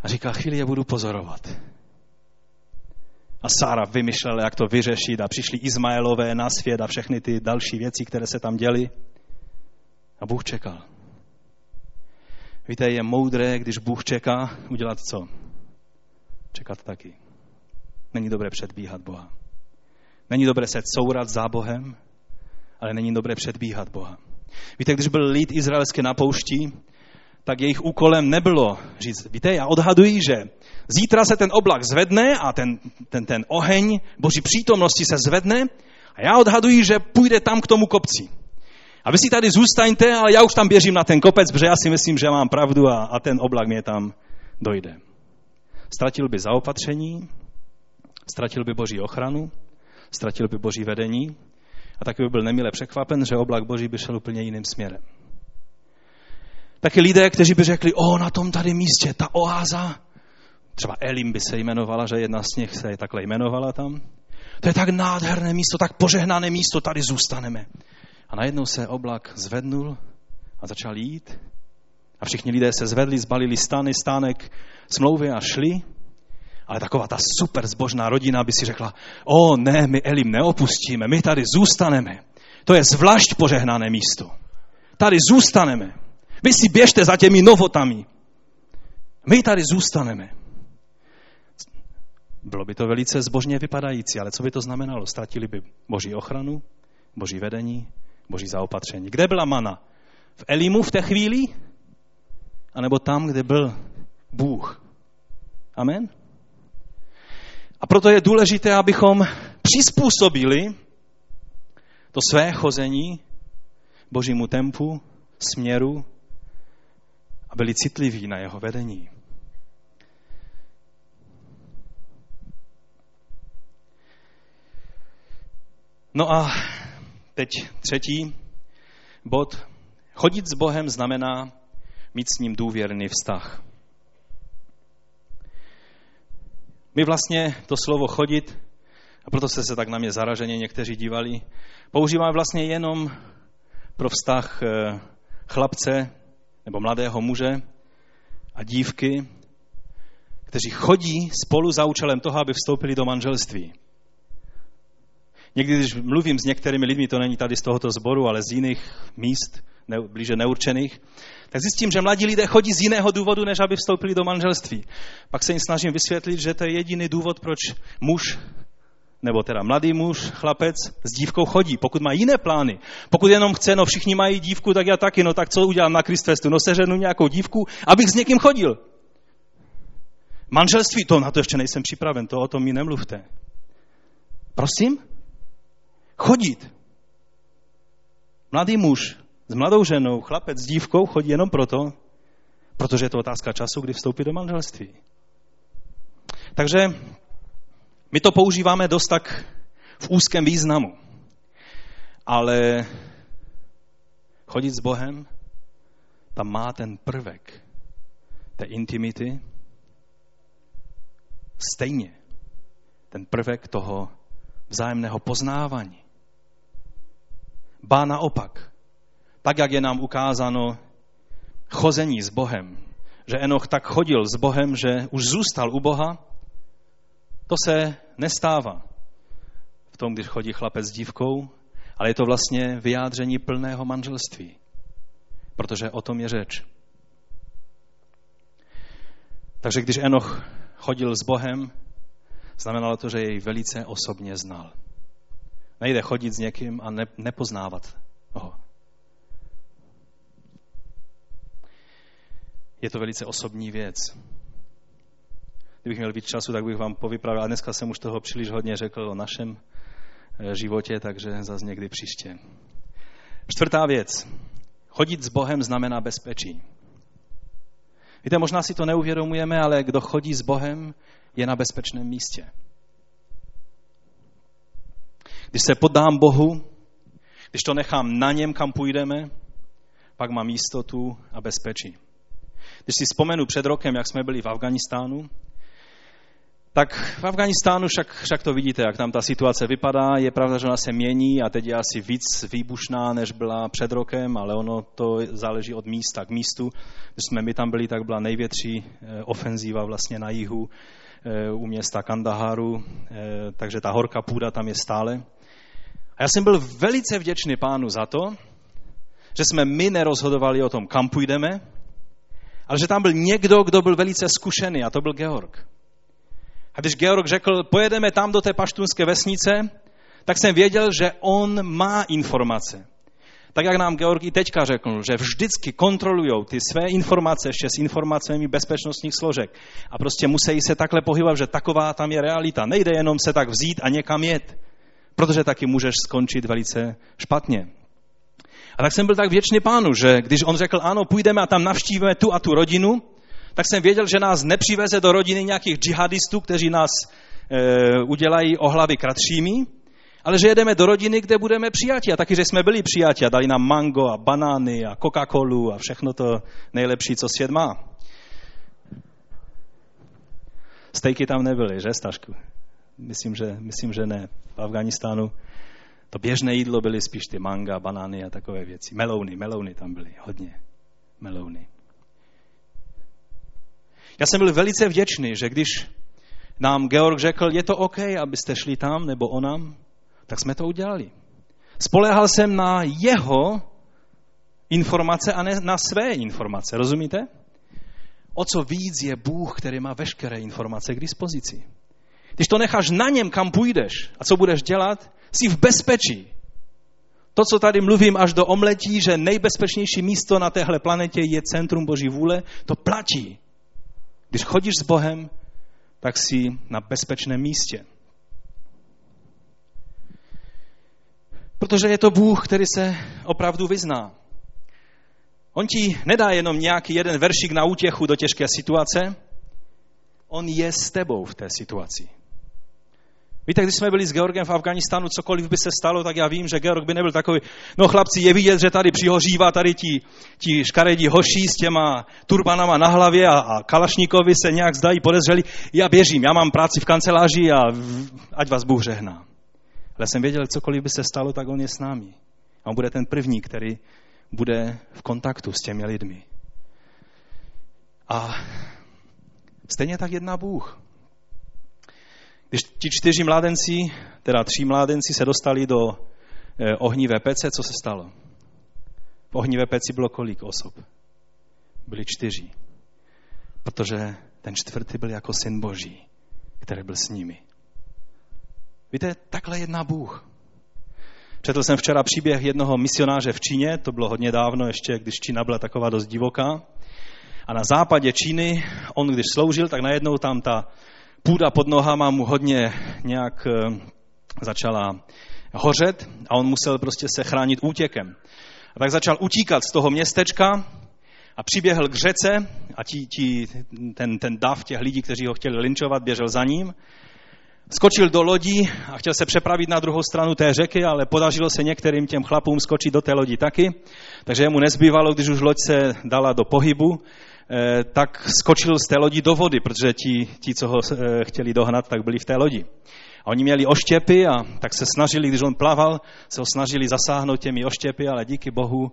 a říká, chvíli je budu pozorovat. A Sára vymýšlela, jak to vyřešit a přišli Izmaelové na svět a všechny ty další věci, které se tam děly. A Bůh čekal. Víte, je moudré, když Bůh čeká, udělat co? Čekat taky. Není dobré předbíhat Boha. Není dobré se courat za Bohem, ale není dobré předbíhat Boha. Víte, když byl lid izraelské na poušti, tak jejich úkolem nebylo říct, víte, já odhaduji, že zítra se ten oblak zvedne a ten, ten, ten oheň boží přítomnosti se zvedne a já odhaduji, že půjde tam k tomu kopci. A vy si tady zůstaňte, ale já už tam běžím na ten kopec, protože já si myslím, že mám pravdu a, a ten oblak mě tam dojde. Ztratil by zaopatření, ztratil by boží ochranu, ztratil by boží vedení a taky by byl nemile překvapen, že oblak boží by šel úplně jiným směrem. Taky lidé, kteří by řekli, o, na tom tady místě, ta oáza, třeba Elim by se jmenovala, že jedna z nich se takhle jmenovala tam. To je tak nádherné místo, tak požehnané místo, tady zůstaneme. A najednou se oblak zvednul a začal jít. A všichni lidé se zvedli, zbalili stany, stánek smlouvy a šli. Ale taková ta super zbožná rodina by si řekla, o ne, my Elim neopustíme, my tady zůstaneme. To je zvlášť požehnané místo. Tady zůstaneme. Vy si běžte za těmi novotami. My tady zůstaneme. Bylo by to velice zbožně vypadající, ale co by to znamenalo? Ztratili by boží ochranu, boží vedení, boží zaopatření. Kde byla mana? V Elimu v té chvíli? A nebo tam, kde byl Bůh? Amen? A proto je důležité, abychom přizpůsobili to své chození božímu tempu, směru a byli citliví na jeho vedení. No a teď třetí bod. Chodit s Bohem znamená mít s ním důvěrný vztah. My vlastně to slovo chodit, a proto se se tak na mě zaraženě někteří dívali, používáme vlastně jenom pro vztah eh, chlapce nebo mladého muže a dívky, kteří chodí spolu za účelem toho, aby vstoupili do manželství. Někdy, když mluvím s některými lidmi, to není tady z tohoto sboru, ale z jiných míst, ne, blíže neurčených, tak zjistím, že mladí lidé chodí z jiného důvodu, než aby vstoupili do manželství. Pak se jim snažím vysvětlit, že to je jediný důvod, proč muž nebo teda mladý muž, chlapec s dívkou chodí, pokud má jiné plány. Pokud jenom chce, no všichni mají dívku, tak já taky, no tak co udělám na Kristfestu? No seženu nějakou dívku, abych s někým chodil. Manželství, to na to ještě nejsem připraven, to o tom mi nemluvte. Prosím? Chodit. Mladý muž s mladou ženou, chlapec s dívkou chodí jenom proto, protože je to otázka času, kdy vstoupí do manželství. Takže my to používáme dost tak v úzkém významu. Ale chodit s Bohem, tam má ten prvek té intimity, stejně ten prvek toho vzájemného poznávání. Ba naopak, tak jak je nám ukázáno chození s Bohem, že Enoch tak chodil s Bohem, že už zůstal u Boha, to se nestává v tom, když chodí chlapec s dívkou, ale je to vlastně vyjádření plného manželství, protože o tom je řeč. Takže když Enoch chodil s Bohem, znamenalo to, že jej velice osobně znal. Nejde chodit s někým a ne, nepoznávat ho. Je to velice osobní věc. Kdybych měl víc času, tak bych vám povypravil. A dneska jsem už toho příliš hodně řekl o našem eh, životě, takže zase někdy příště. Čtvrtá věc. Chodit s Bohem znamená bezpečí. Víte, možná si to neuvědomujeme, ale kdo chodí s Bohem, je na bezpečném místě. Když se poddám Bohu, když to nechám na něm, kam půjdeme, pak mám jistotu a bezpečí. Když si vzpomenu před rokem, jak jsme byli v Afganistánu, tak v Afganistánu však, však to vidíte, jak tam ta situace vypadá. Je pravda, že ona se mění a teď je asi víc výbušná, než byla před rokem, ale ono to záleží od místa k místu. Když jsme my tam byli, tak byla největší eh, ofenzíva vlastně na jihu eh, u města Kandaharu, eh, takže ta horká půda tam je stále. A já jsem byl velice vděčný pánu za to, že jsme my nerozhodovali o tom, kam půjdeme, ale že tam byl někdo, kdo byl velice zkušený a to byl Georg. A když Georg řekl, pojedeme tam do té paštunské vesnice, tak jsem věděl, že on má informace. Tak jak nám Georg i teďka řekl, že vždycky kontrolují ty své informace ještě s informacemi bezpečnostních složek. A prostě musí se takhle pohybovat, že taková tam je realita. Nejde jenom se tak vzít a někam jet, protože taky můžeš skončit velice špatně. A tak jsem byl tak věčný pánu, že když on řekl, ano, půjdeme a tam navštívíme tu a tu rodinu, tak jsem věděl, že nás nepřiveze do rodiny nějakých džihadistů, kteří nás e, udělají o hlavy kratšími, ale že jedeme do rodiny, kde budeme přijati. A taky, že jsme byli přijati a dali nám mango a banány a Coca-Colu a všechno to nejlepší, co svět má. Stejky tam nebyly, že, Stašku? Myslím, že, myslím, že ne. V Afganistánu to běžné jídlo byly spíš ty manga, banány a takové věci. Melouny, melouny tam byly, hodně. Melouny. Já jsem byl velice vděčný, že když nám Georg řekl, je to OK, abyste šli tam, nebo onam, tak jsme to udělali. Spolehal jsem na jeho informace a ne na své informace, rozumíte? O co víc je Bůh, který má veškeré informace k dispozici. Když to necháš na něm, kam půjdeš a co budeš dělat, jsi v bezpečí. To, co tady mluvím až do omletí, že nejbezpečnější místo na téhle planetě je centrum Boží vůle, to platí. Když chodíš s Bohem, tak jsi na bezpečném místě. Protože je to Bůh, který se opravdu vyzná. On ti nedá jenom nějaký jeden veršik na útěchu do těžké situace, on je s tebou v té situaci. Víte, když jsme byli s Georgem v Afganistánu, cokoliv by se stalo, tak já vím, že Georg by nebyl takový, no chlapci, je vidět, že tady přihořívá tady ti, ti škaredí hoší s těma turbanama na hlavě a, a kalašníkovi se nějak zdají podezřeli. Já běžím, já mám práci v kanceláři a ať vás Bůh žehná. Ale jsem věděl, cokoliv by se stalo, tak on je s námi. A on bude ten první, který bude v kontaktu s těmi lidmi. A stejně tak jedná Bůh. Když ti čtyři mládenci, teda tři mládenci se dostali do eh, ohnivé pece, co se stalo? V ohnivé peci bylo kolik osob? Byli čtyři. Protože ten čtvrtý byl jako syn Boží, který byl s nimi. Víte, takhle jedná Bůh. Četl jsem včera příběh jednoho misionáře v Číně, to bylo hodně dávno, ještě když Čína byla taková dost divoká. A na západě Číny, on když sloužil, tak najednou tam ta půda pod nohama mu hodně nějak eh, začala hořet a on musel prostě se chránit útěkem. A tak začal utíkat z toho městečka a přiběhl k řece a tí, tí, ten, ten dav těch lidí, kteří ho chtěli linčovat, běžel za ním. Skočil do lodi a chtěl se přepravit na druhou stranu té řeky, ale podařilo se některým těm chlapům skočit do té lodi taky. Takže mu nezbývalo, když už loď se dala do pohybu, tak skočil z té lodi do vody, protože ti, ti co ho eh, chtěli dohnat, tak byli v té lodi. A oni měli oštěpy a tak se snažili, když on plaval, se ho snažili zasáhnout těmi oštěpy, ale díky Bohu,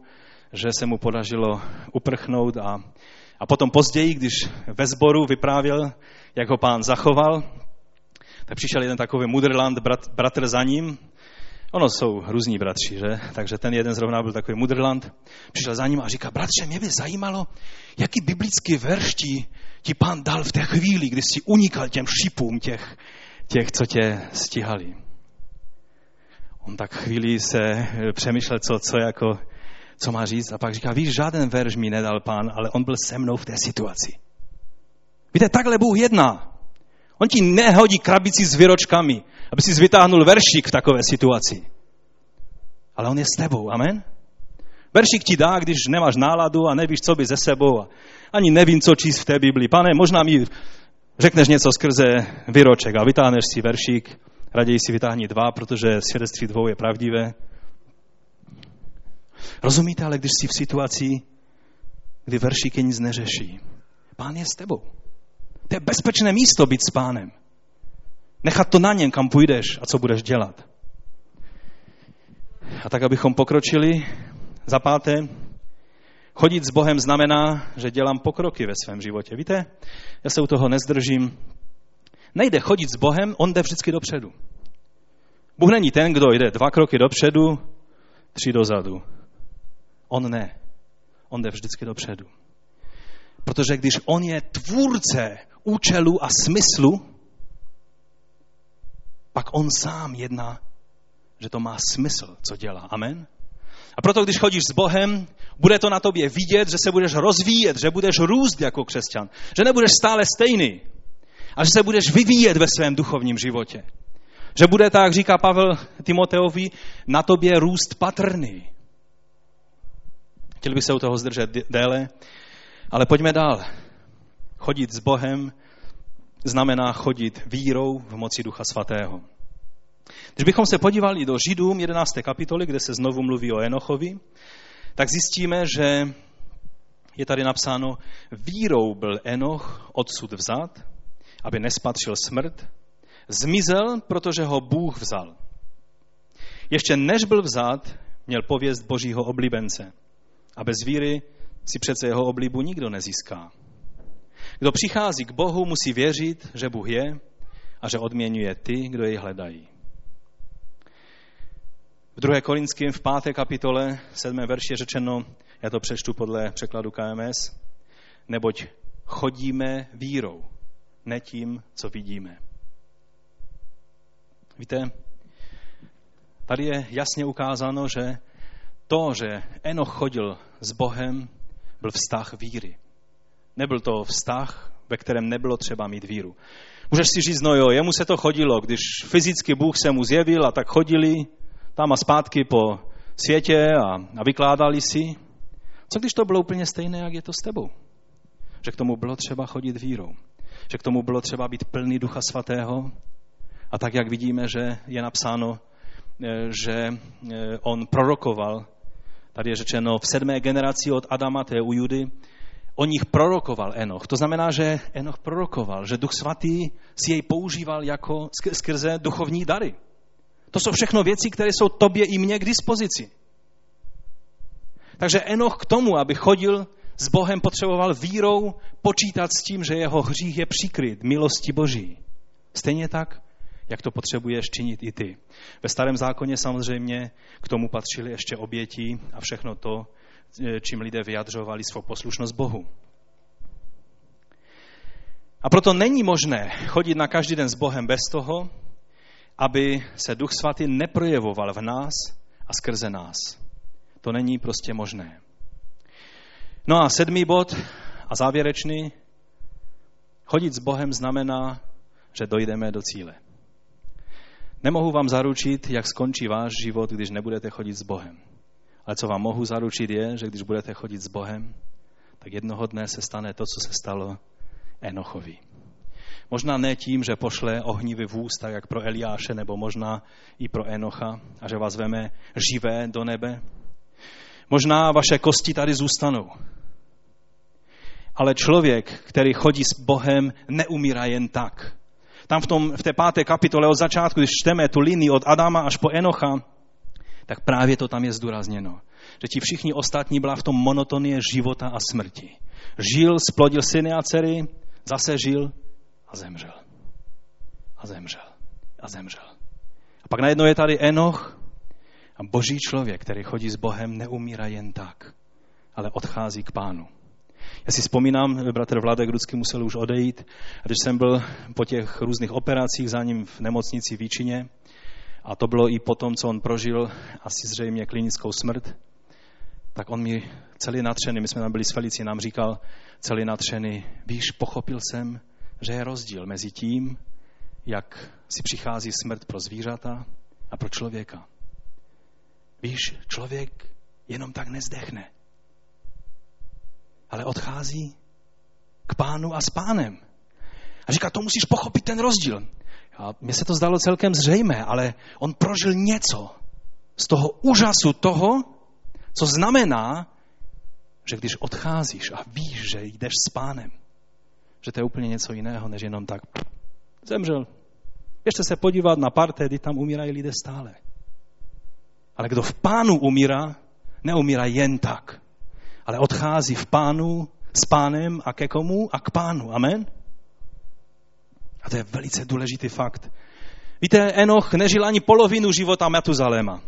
že se mu podařilo uprchnout a, a potom později, když ve sboru vyprávěl, jak ho pán zachoval, tak přišel jeden takový mudrland, brat, bratr za ním, Ono jsou různí bratři, že? Takže ten jeden zrovna byl takový mudrland. Přišel za ním a říká, bratře, mě by zajímalo, jaký biblický verš ti, ti pán dal v té chvíli, kdy jsi unikal těm šipům těch, těch, co tě stihali. On tak chvíli se přemýšlel, co, co, jako, co má říct a pak říká, víš, žádný verš mi nedal pán, ale on byl se mnou v té situaci. Víte, takhle Bůh jedná. On ti nehodí krabici s vyročkami, aby si vytáhnul veršik v takové situaci. Ale on je s tebou, amen? Veršik ti dá, když nemáš náladu a nevíš, co by ze sebou. A ani nevím, co číst v té Biblii. Pane, možná mi řekneš něco skrze vyroček a vytáhneš si veršík, raději si vytáhni dva, protože svědectví dvou je pravdivé. Rozumíte, ale když jsi v situaci, kdy veršíky nic neřeší, pán je s tebou. To je bezpečné místo být s pánem. Nechat to na něm, kam půjdeš a co budeš dělat. A tak, abychom pokročili, za páté, chodit s Bohem znamená, že dělám pokroky ve svém životě. Víte, já se u toho nezdržím. Nejde chodit s Bohem, on jde vždycky dopředu. Bůh není ten, kdo jde dva kroky dopředu, tři dozadu. On ne. On jde vždycky dopředu. Protože když on je tvůrce účelu a smyslu, pak on sám jedná, že to má smysl, co dělá. Amen? A proto, když chodíš s Bohem, bude to na tobě vidět, že se budeš rozvíjet, že budeš růst jako křesťan, že nebudeš stále stejný a že se budeš vyvíjet ve svém duchovním životě. Že bude, tak říká Pavel Timoteovi, na tobě růst patrný. Chtěl bych se u toho zdržet déle, ale pojďme dál. Chodit s Bohem znamená chodit vírou v moci Ducha Svatého. Když bychom se podívali do Židům 11. kapitoly, kde se znovu mluví o Enochovi, tak zjistíme, že je tady napsáno, vírou byl Enoch odsud vzat, aby nespatřil smrt, zmizel, protože ho Bůh vzal. Ještě než byl vzat, měl pověst božího oblíbence. A bez víry si přece jeho oblíbu nikdo nezíská. Kdo přichází k Bohu, musí věřit, že Bůh je a že odměňuje ty, kdo jej hledají. V 2. Korinském v 5. kapitole 7. verši je řečeno, já to přečtu podle překladu KMS, neboť chodíme vírou, ne tím, co vidíme. Víte, tady je jasně ukázáno, že to, že Enoch chodil s Bohem, byl vztah víry. Nebyl to vztah, ve kterém nebylo třeba mít víru. Můžeš si říct, no jo, jemu se to chodilo, když fyzicky Bůh se mu zjevil a tak chodili tam a zpátky po světě a, a vykládali si. Co když to bylo úplně stejné, jak je to s tebou? Že k tomu bylo třeba chodit vírou. Že k tomu bylo třeba být plný Ducha Svatého. A tak, jak vidíme, že je napsáno, eh, že eh, on prorokoval, tady je řečeno v sedmé generaci od Adama, to je u Judy, o nich prorokoval Enoch. To znamená, že Enoch prorokoval, že Duch Svatý si jej používal jako skrze duchovní dary. To jsou všechno věci, které jsou tobě i mně k dispozici. Takže Enoch k tomu, aby chodil s Bohem, potřeboval vírou počítat s tím, že jeho hřích je přikryt milosti Boží. Stejně tak, jak to potřebuješ činit i ty. Ve starém zákoně samozřejmě k tomu patřily ještě oběti a všechno to, čím lidé vyjadřovali svou poslušnost Bohu. A proto není možné chodit na každý den s Bohem bez toho, aby se Duch Svatý neprojevoval v nás a skrze nás. To není prostě možné. No a sedmý bod a závěrečný. Chodit s Bohem znamená, že dojdeme do cíle. Nemohu vám zaručit, jak skončí váš život, když nebudete chodit s Bohem. Ale co vám mohu zaručit je, že když budete chodit s Bohem, tak jednoho dne se stane to, co se stalo Enochovi. Možná ne tím, že pošle ohnivý vůz, tak jak pro Eliáše, nebo možná i pro Enocha, a že vás veme živé do nebe. Možná vaše kosti tady zůstanou. Ale člověk, který chodí s Bohem, neumírá jen tak. Tam v, tom, v té páté kapitole od začátku, když čteme tu linii od Adama až po Enocha, tak právě to tam je zdůrazněno. Že ti všichni ostatní byla v tom monotonie života a smrti. Žil, splodil syny a dcery, zase žil a zemřel. A zemřel. A zemřel. A pak najednou je tady Enoch a boží člověk, který chodí s Bohem, neumírá jen tak, ale odchází k pánu. Já si vzpomínám, bratr Vladek Rudsky musel už odejít, a když jsem byl po těch různých operacích za ním v nemocnici v Víčině, a to bylo i po tom, co on prožil asi zřejmě klinickou smrt, tak on mi celý natřený, my jsme tam byli s Felicí, nám říkal celý natřený, víš, pochopil jsem, že je rozdíl mezi tím, jak si přichází smrt pro zvířata a pro člověka. Víš, člověk jenom tak nezdechne, ale odchází k pánu a s pánem. A říká, to musíš pochopit ten rozdíl. A mně se to zdalo celkem zřejmé, ale on prožil něco z toho úžasu toho, co znamená, že když odcházíš a víš, že jdeš s pánem, že to je úplně něco jiného, než jenom tak zemřel. Běžte se podívat na parte, kdy tam umírají lidé stále. Ale kdo v pánu umírá, neumírá jen tak, ale odchází v pánu, s pánem a ke komu? A k pánu. Amen? A to je velice důležitý fakt. Víte, Enoch nežil ani polovinu života Matuzaléma.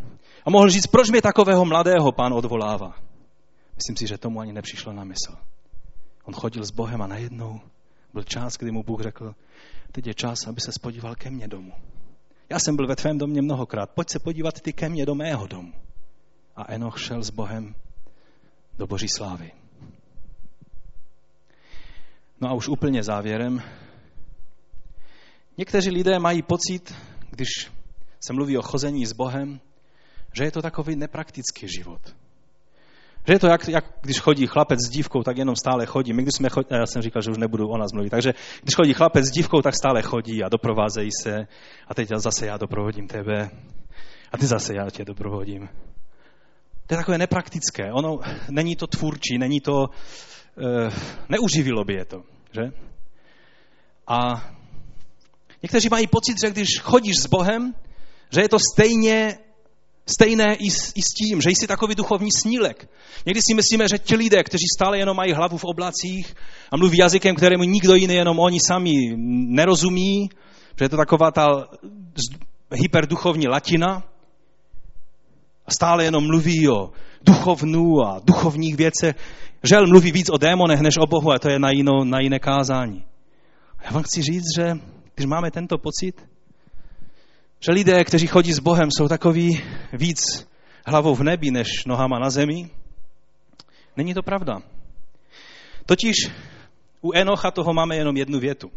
A mohl říct, proč mě takového mladého pán odvolává. Myslím si, že tomu ani nepřišlo na mysl. On chodil s Bohem a najednou byl čas, kdy mu Bůh řekl, teď je čas, aby se spodíval ke mně domů. Já jsem byl ve tvém domě mnohokrát, pojď se podívat ty ke mně do mého domu. A Enoch šel s Bohem do boží slávy. No a už úplně závěrem. Někteří lidé mají pocit, když se mluví o chození s Bohem, že je to takový nepraktický život. Že je to jak, jak když chodí chlapec s dívkou, tak jenom stále chodí. My když jsme chodili, já jsem říkal, že už nebudu o nás mluvit, takže když chodí chlapec s dívkou, tak stále chodí a doprovázejí se. A teď zase já doprovodím tebe. A ty zase já tě doprovodím. To je takové nepraktické. Ono není to tvůrčí, není to, e, neuživilo by je to, že? A někteří mají pocit, že když chodíš s Bohem, že je to stejně Stejné i s, i s tím, že jsi takový duchovní snílek. Někdy si myslíme, že ti lidé, kteří stále jenom mají hlavu v oblacích a mluví jazykem, kterému nikdo jiný, jenom oni sami nerozumí, že je to taková ta hyperduchovní latina, a stále jenom mluví o duchovnu a duchovních věcech. Žel mluví víc o démonech než o Bohu a to je na, jinou, na jiné kázání. Já vám chci říct, že když máme tento pocit, že lidé, kteří chodí s Bohem, jsou takový víc hlavou v nebi než nohama na zemi. Není to pravda. Totiž u Enocha toho máme jenom jednu větu.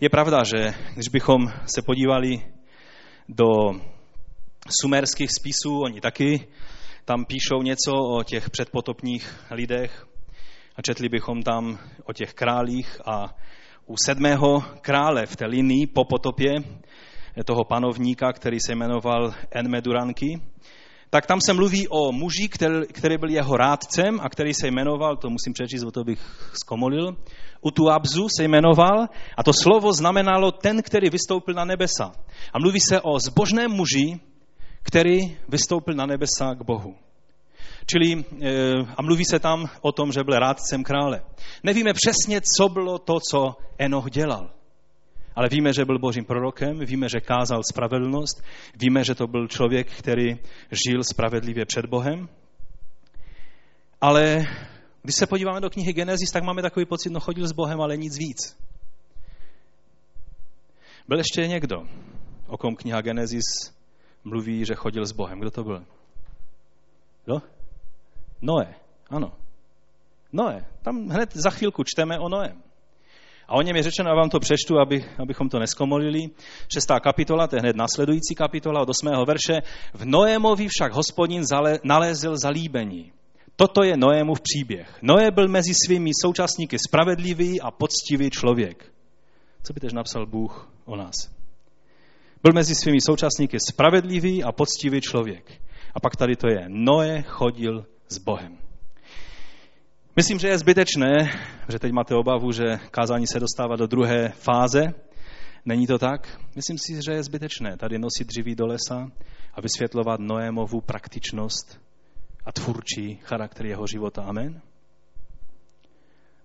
Je pravda, že když bychom se podívali do sumerských spisů, oni taky tam píšou něco o těch předpotopních lidech a četli bychom tam o těch králích a u sedmého krále v té linii po potopě toho panovníka, který se jmenoval Enmeduranky, tak tam se mluví o muži, který, který byl jeho rádcem a který se jmenoval, to musím přečíst, o to bych zkomolil, Utuabzu se jmenoval a to slovo znamenalo ten, který vystoupil na nebesa. A mluví se o zbožném muži, který vystoupil na nebesa k Bohu. Čili, eh, a mluví se tam o tom, že byl rádcem krále. Nevíme přesně, co bylo to, co Enoch dělal. Ale víme, že byl božím prorokem, víme, že kázal spravedlnost, víme, že to byl člověk, který žil spravedlivě před Bohem. Ale když se podíváme do knihy Genesis, tak máme takový pocit, no chodil s Bohem, ale nic víc. Byl ještě někdo, o kom kniha Genesis mluví, že chodil s Bohem. Kdo to byl? Kdo? Noé, ano. Noé. Tam hned za chvilku čteme o Noé. A o něm je řečeno, a vám to přečtu, aby, abychom to neskomolili. Šestá kapitola, to je hned nasledující kapitola od osmého verše. V Noémovi však hospodin zale, nalézl zalíbení. Toto je Noémův příběh. Noé byl mezi svými současníky spravedlivý a poctivý člověk. Co by tež napsal Bůh o nás? Byl mezi svými současníky spravedlivý a poctivý člověk. A pak tady to je. Noé chodil s Bohem. Myslím, že je zbytečné, že teď máte obavu, že kázání se dostává do druhé fáze. Není to tak? Myslím si, že je zbytečné tady nosit dříví do lesa a vysvětlovat Noémovu praktičnost a tvůrčí charakter jeho života. Amen?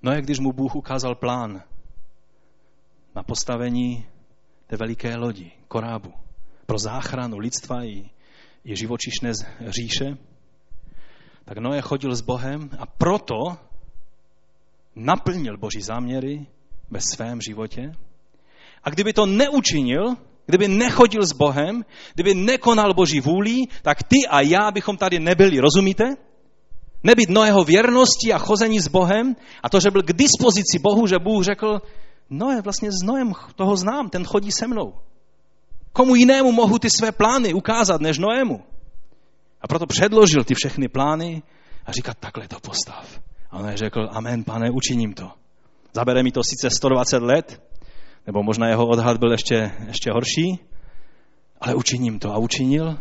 Noé, když mu Bůh ukázal plán na postavení té veliké lodi, korábu, pro záchranu lidstva i, i živočišné říše, tak Noé chodil s Bohem a proto naplnil Boží záměry ve svém životě. A kdyby to neučinil, kdyby nechodil s Bohem, kdyby nekonal Boží vůli, tak ty a já bychom tady nebyli, rozumíte? Nebyt Noého věrnosti a chození s Bohem a to, že byl k dispozici Bohu, že Bůh řekl, Noé, vlastně s Noem toho znám, ten chodí se mnou. Komu jinému mohu ty své plány ukázat, než Noému? A proto předložil ty všechny plány a říká, takhle to postav. A on řekl, amen, pane, učiním to. Zabere mi to sice 120 let, nebo možná jeho odhad byl ještě, ještě horší, ale učiním to. A učinil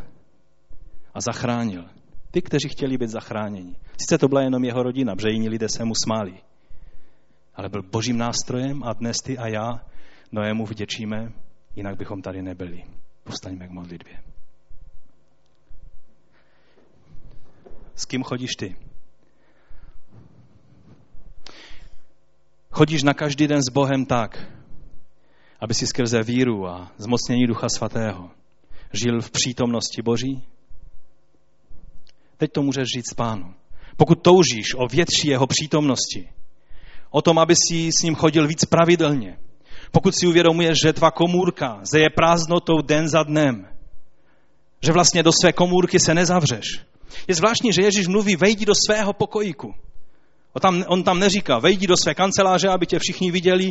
a zachránil. Ty, kteří chtěli být zachráněni. Sice to byla jenom jeho rodina, protože jiní lidé se mu smáli. Ale byl božím nástrojem a dnes ty a já Noému vděčíme, jinak bychom tady nebyli. Postaňme k modlitbě. S kým chodíš ty? Chodíš na každý den s Bohem tak, aby si skrze víru a zmocnění Ducha Svatého žil v přítomnosti Boží? Teď to můžeš říct pánu. Pokud toužíš o větší jeho přítomnosti, o tom, aby si s ním chodil víc pravidelně, pokud si uvědomuješ, že tvá komůrka zeje prázdnotou den za dnem, že vlastně do své komůrky se nezavřeš. Je zvláštní, že Ježíš mluví, vejdi do svého pokojíku. On tam, on tam neříká, vejdi do své kanceláře, aby tě všichni viděli,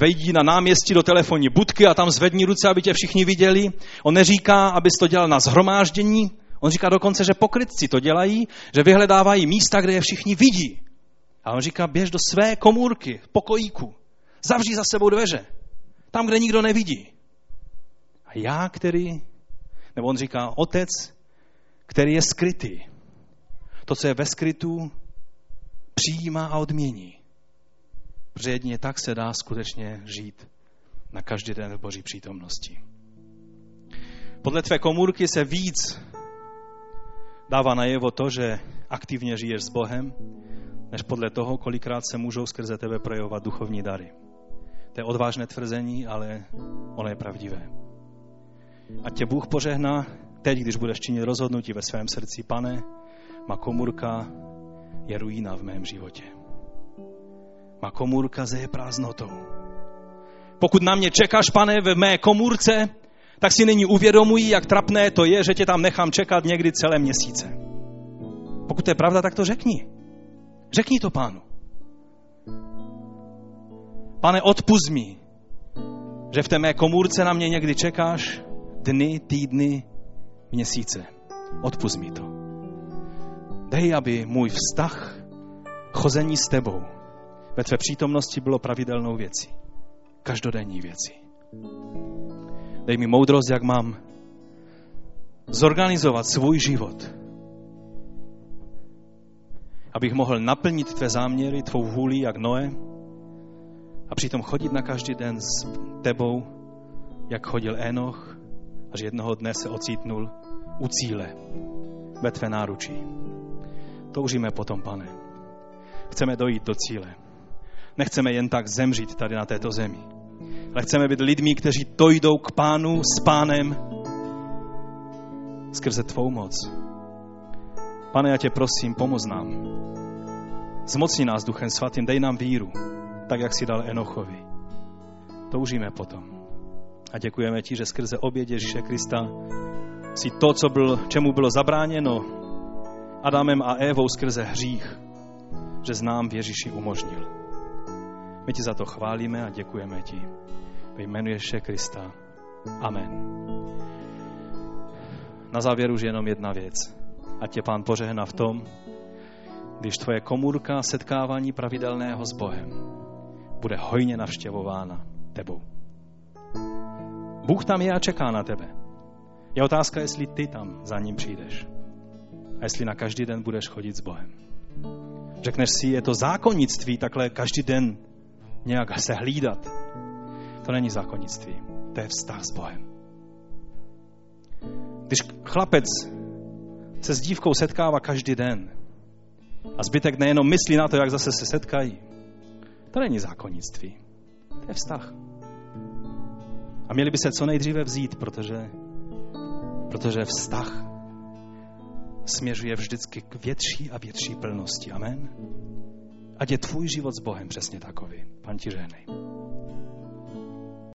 vejdi na náměstí do telefonní budky a tam zvedni ruce, aby tě všichni viděli. On neříká, abys to dělal na zhromáždění, on říká dokonce, že pokrytci to dělají, že vyhledávají místa, kde je všichni vidí. A on říká, běž do své komůrky, pokojíku, zavří za sebou dveře, tam, kde nikdo nevidí. A já, který, nebo on říká, otec, který je skrytý. To, co je ve skrytu, přijímá a odmění. Protože jedině tak se dá skutečně žít na každý den v Boží přítomnosti. Podle tvé komůrky se víc dává najevo to, že aktivně žiješ s Bohem, než podle toho, kolikrát se můžou skrze tebe projevovat duchovní dary. To je odvážné tvrzení, ale ono je pravdivé. A tě Bůh požehná teď, když budeš činit rozhodnutí ve svém srdci, pane, má komůrka je ruína v mém životě. Má komůrka zeje prázdnotou. Pokud na mě čekáš, pane, ve mé komůrce, tak si nyní uvědomují, jak trapné to je, že tě tam nechám čekat někdy celé měsíce. Pokud to je pravda, tak to řekni. Řekni to pánu. Pane, odpust mi, že v té mé komůrce na mě někdy čekáš dny, týdny, měsíce. Odpust mi to. Dej, aby můj vztah, chození s tebou ve tvé přítomnosti bylo pravidelnou věcí. Každodenní věcí. Dej mi moudrost, jak mám zorganizovat svůj život, abych mohl naplnit tvé záměry, tvou vůli, jak Noé, a přitom chodit na každý den s tebou, jak chodil Enoch, až jednoho dne se ocítnul u cíle ve tvé náručí. Toužíme potom, pane. Chceme dojít do cíle. Nechceme jen tak zemřít tady na této zemi. Ale chceme být lidmi, kteří dojdou k pánu s pánem skrze tvou moc. Pane, já tě prosím, pomoz nám. Zmocni nás Duchem Svatým, dej nám víru, tak jak si dal Enochovi. Toužíme potom. A děkujeme ti, že skrze oběd Ježíše Krista si to, co byl, čemu bylo zabráněno Adamem a Évou skrze hřích, že znám v Ježíši umožnil. My ti za to chválíme a děkujeme ti. Ve jménu Ježíše Krista. Amen. Na závěr už jenom jedna věc. A tě pán pořehna v tom, když tvoje komůrka setkávání pravidelného s Bohem bude hojně navštěvována tebou. Bůh tam je a čeká na tebe. Je otázka, jestli ty tam za ním přijdeš. A jestli na každý den budeš chodit s Bohem. Řekneš si, je to zákonnictví takhle každý den nějak se hlídat. To není zákonnictví. To je vztah s Bohem. Když chlapec se s dívkou setkává každý den a zbytek nejenom myslí na to, jak zase se setkají, to není zákonnictví. To je vztah. A měli by se co nejdříve vzít, protože, protože vztah směřuje vždycky k větší a větší plnosti. Amen. Ať je tvůj život s Bohem přesně takový. Pan ti žehnej.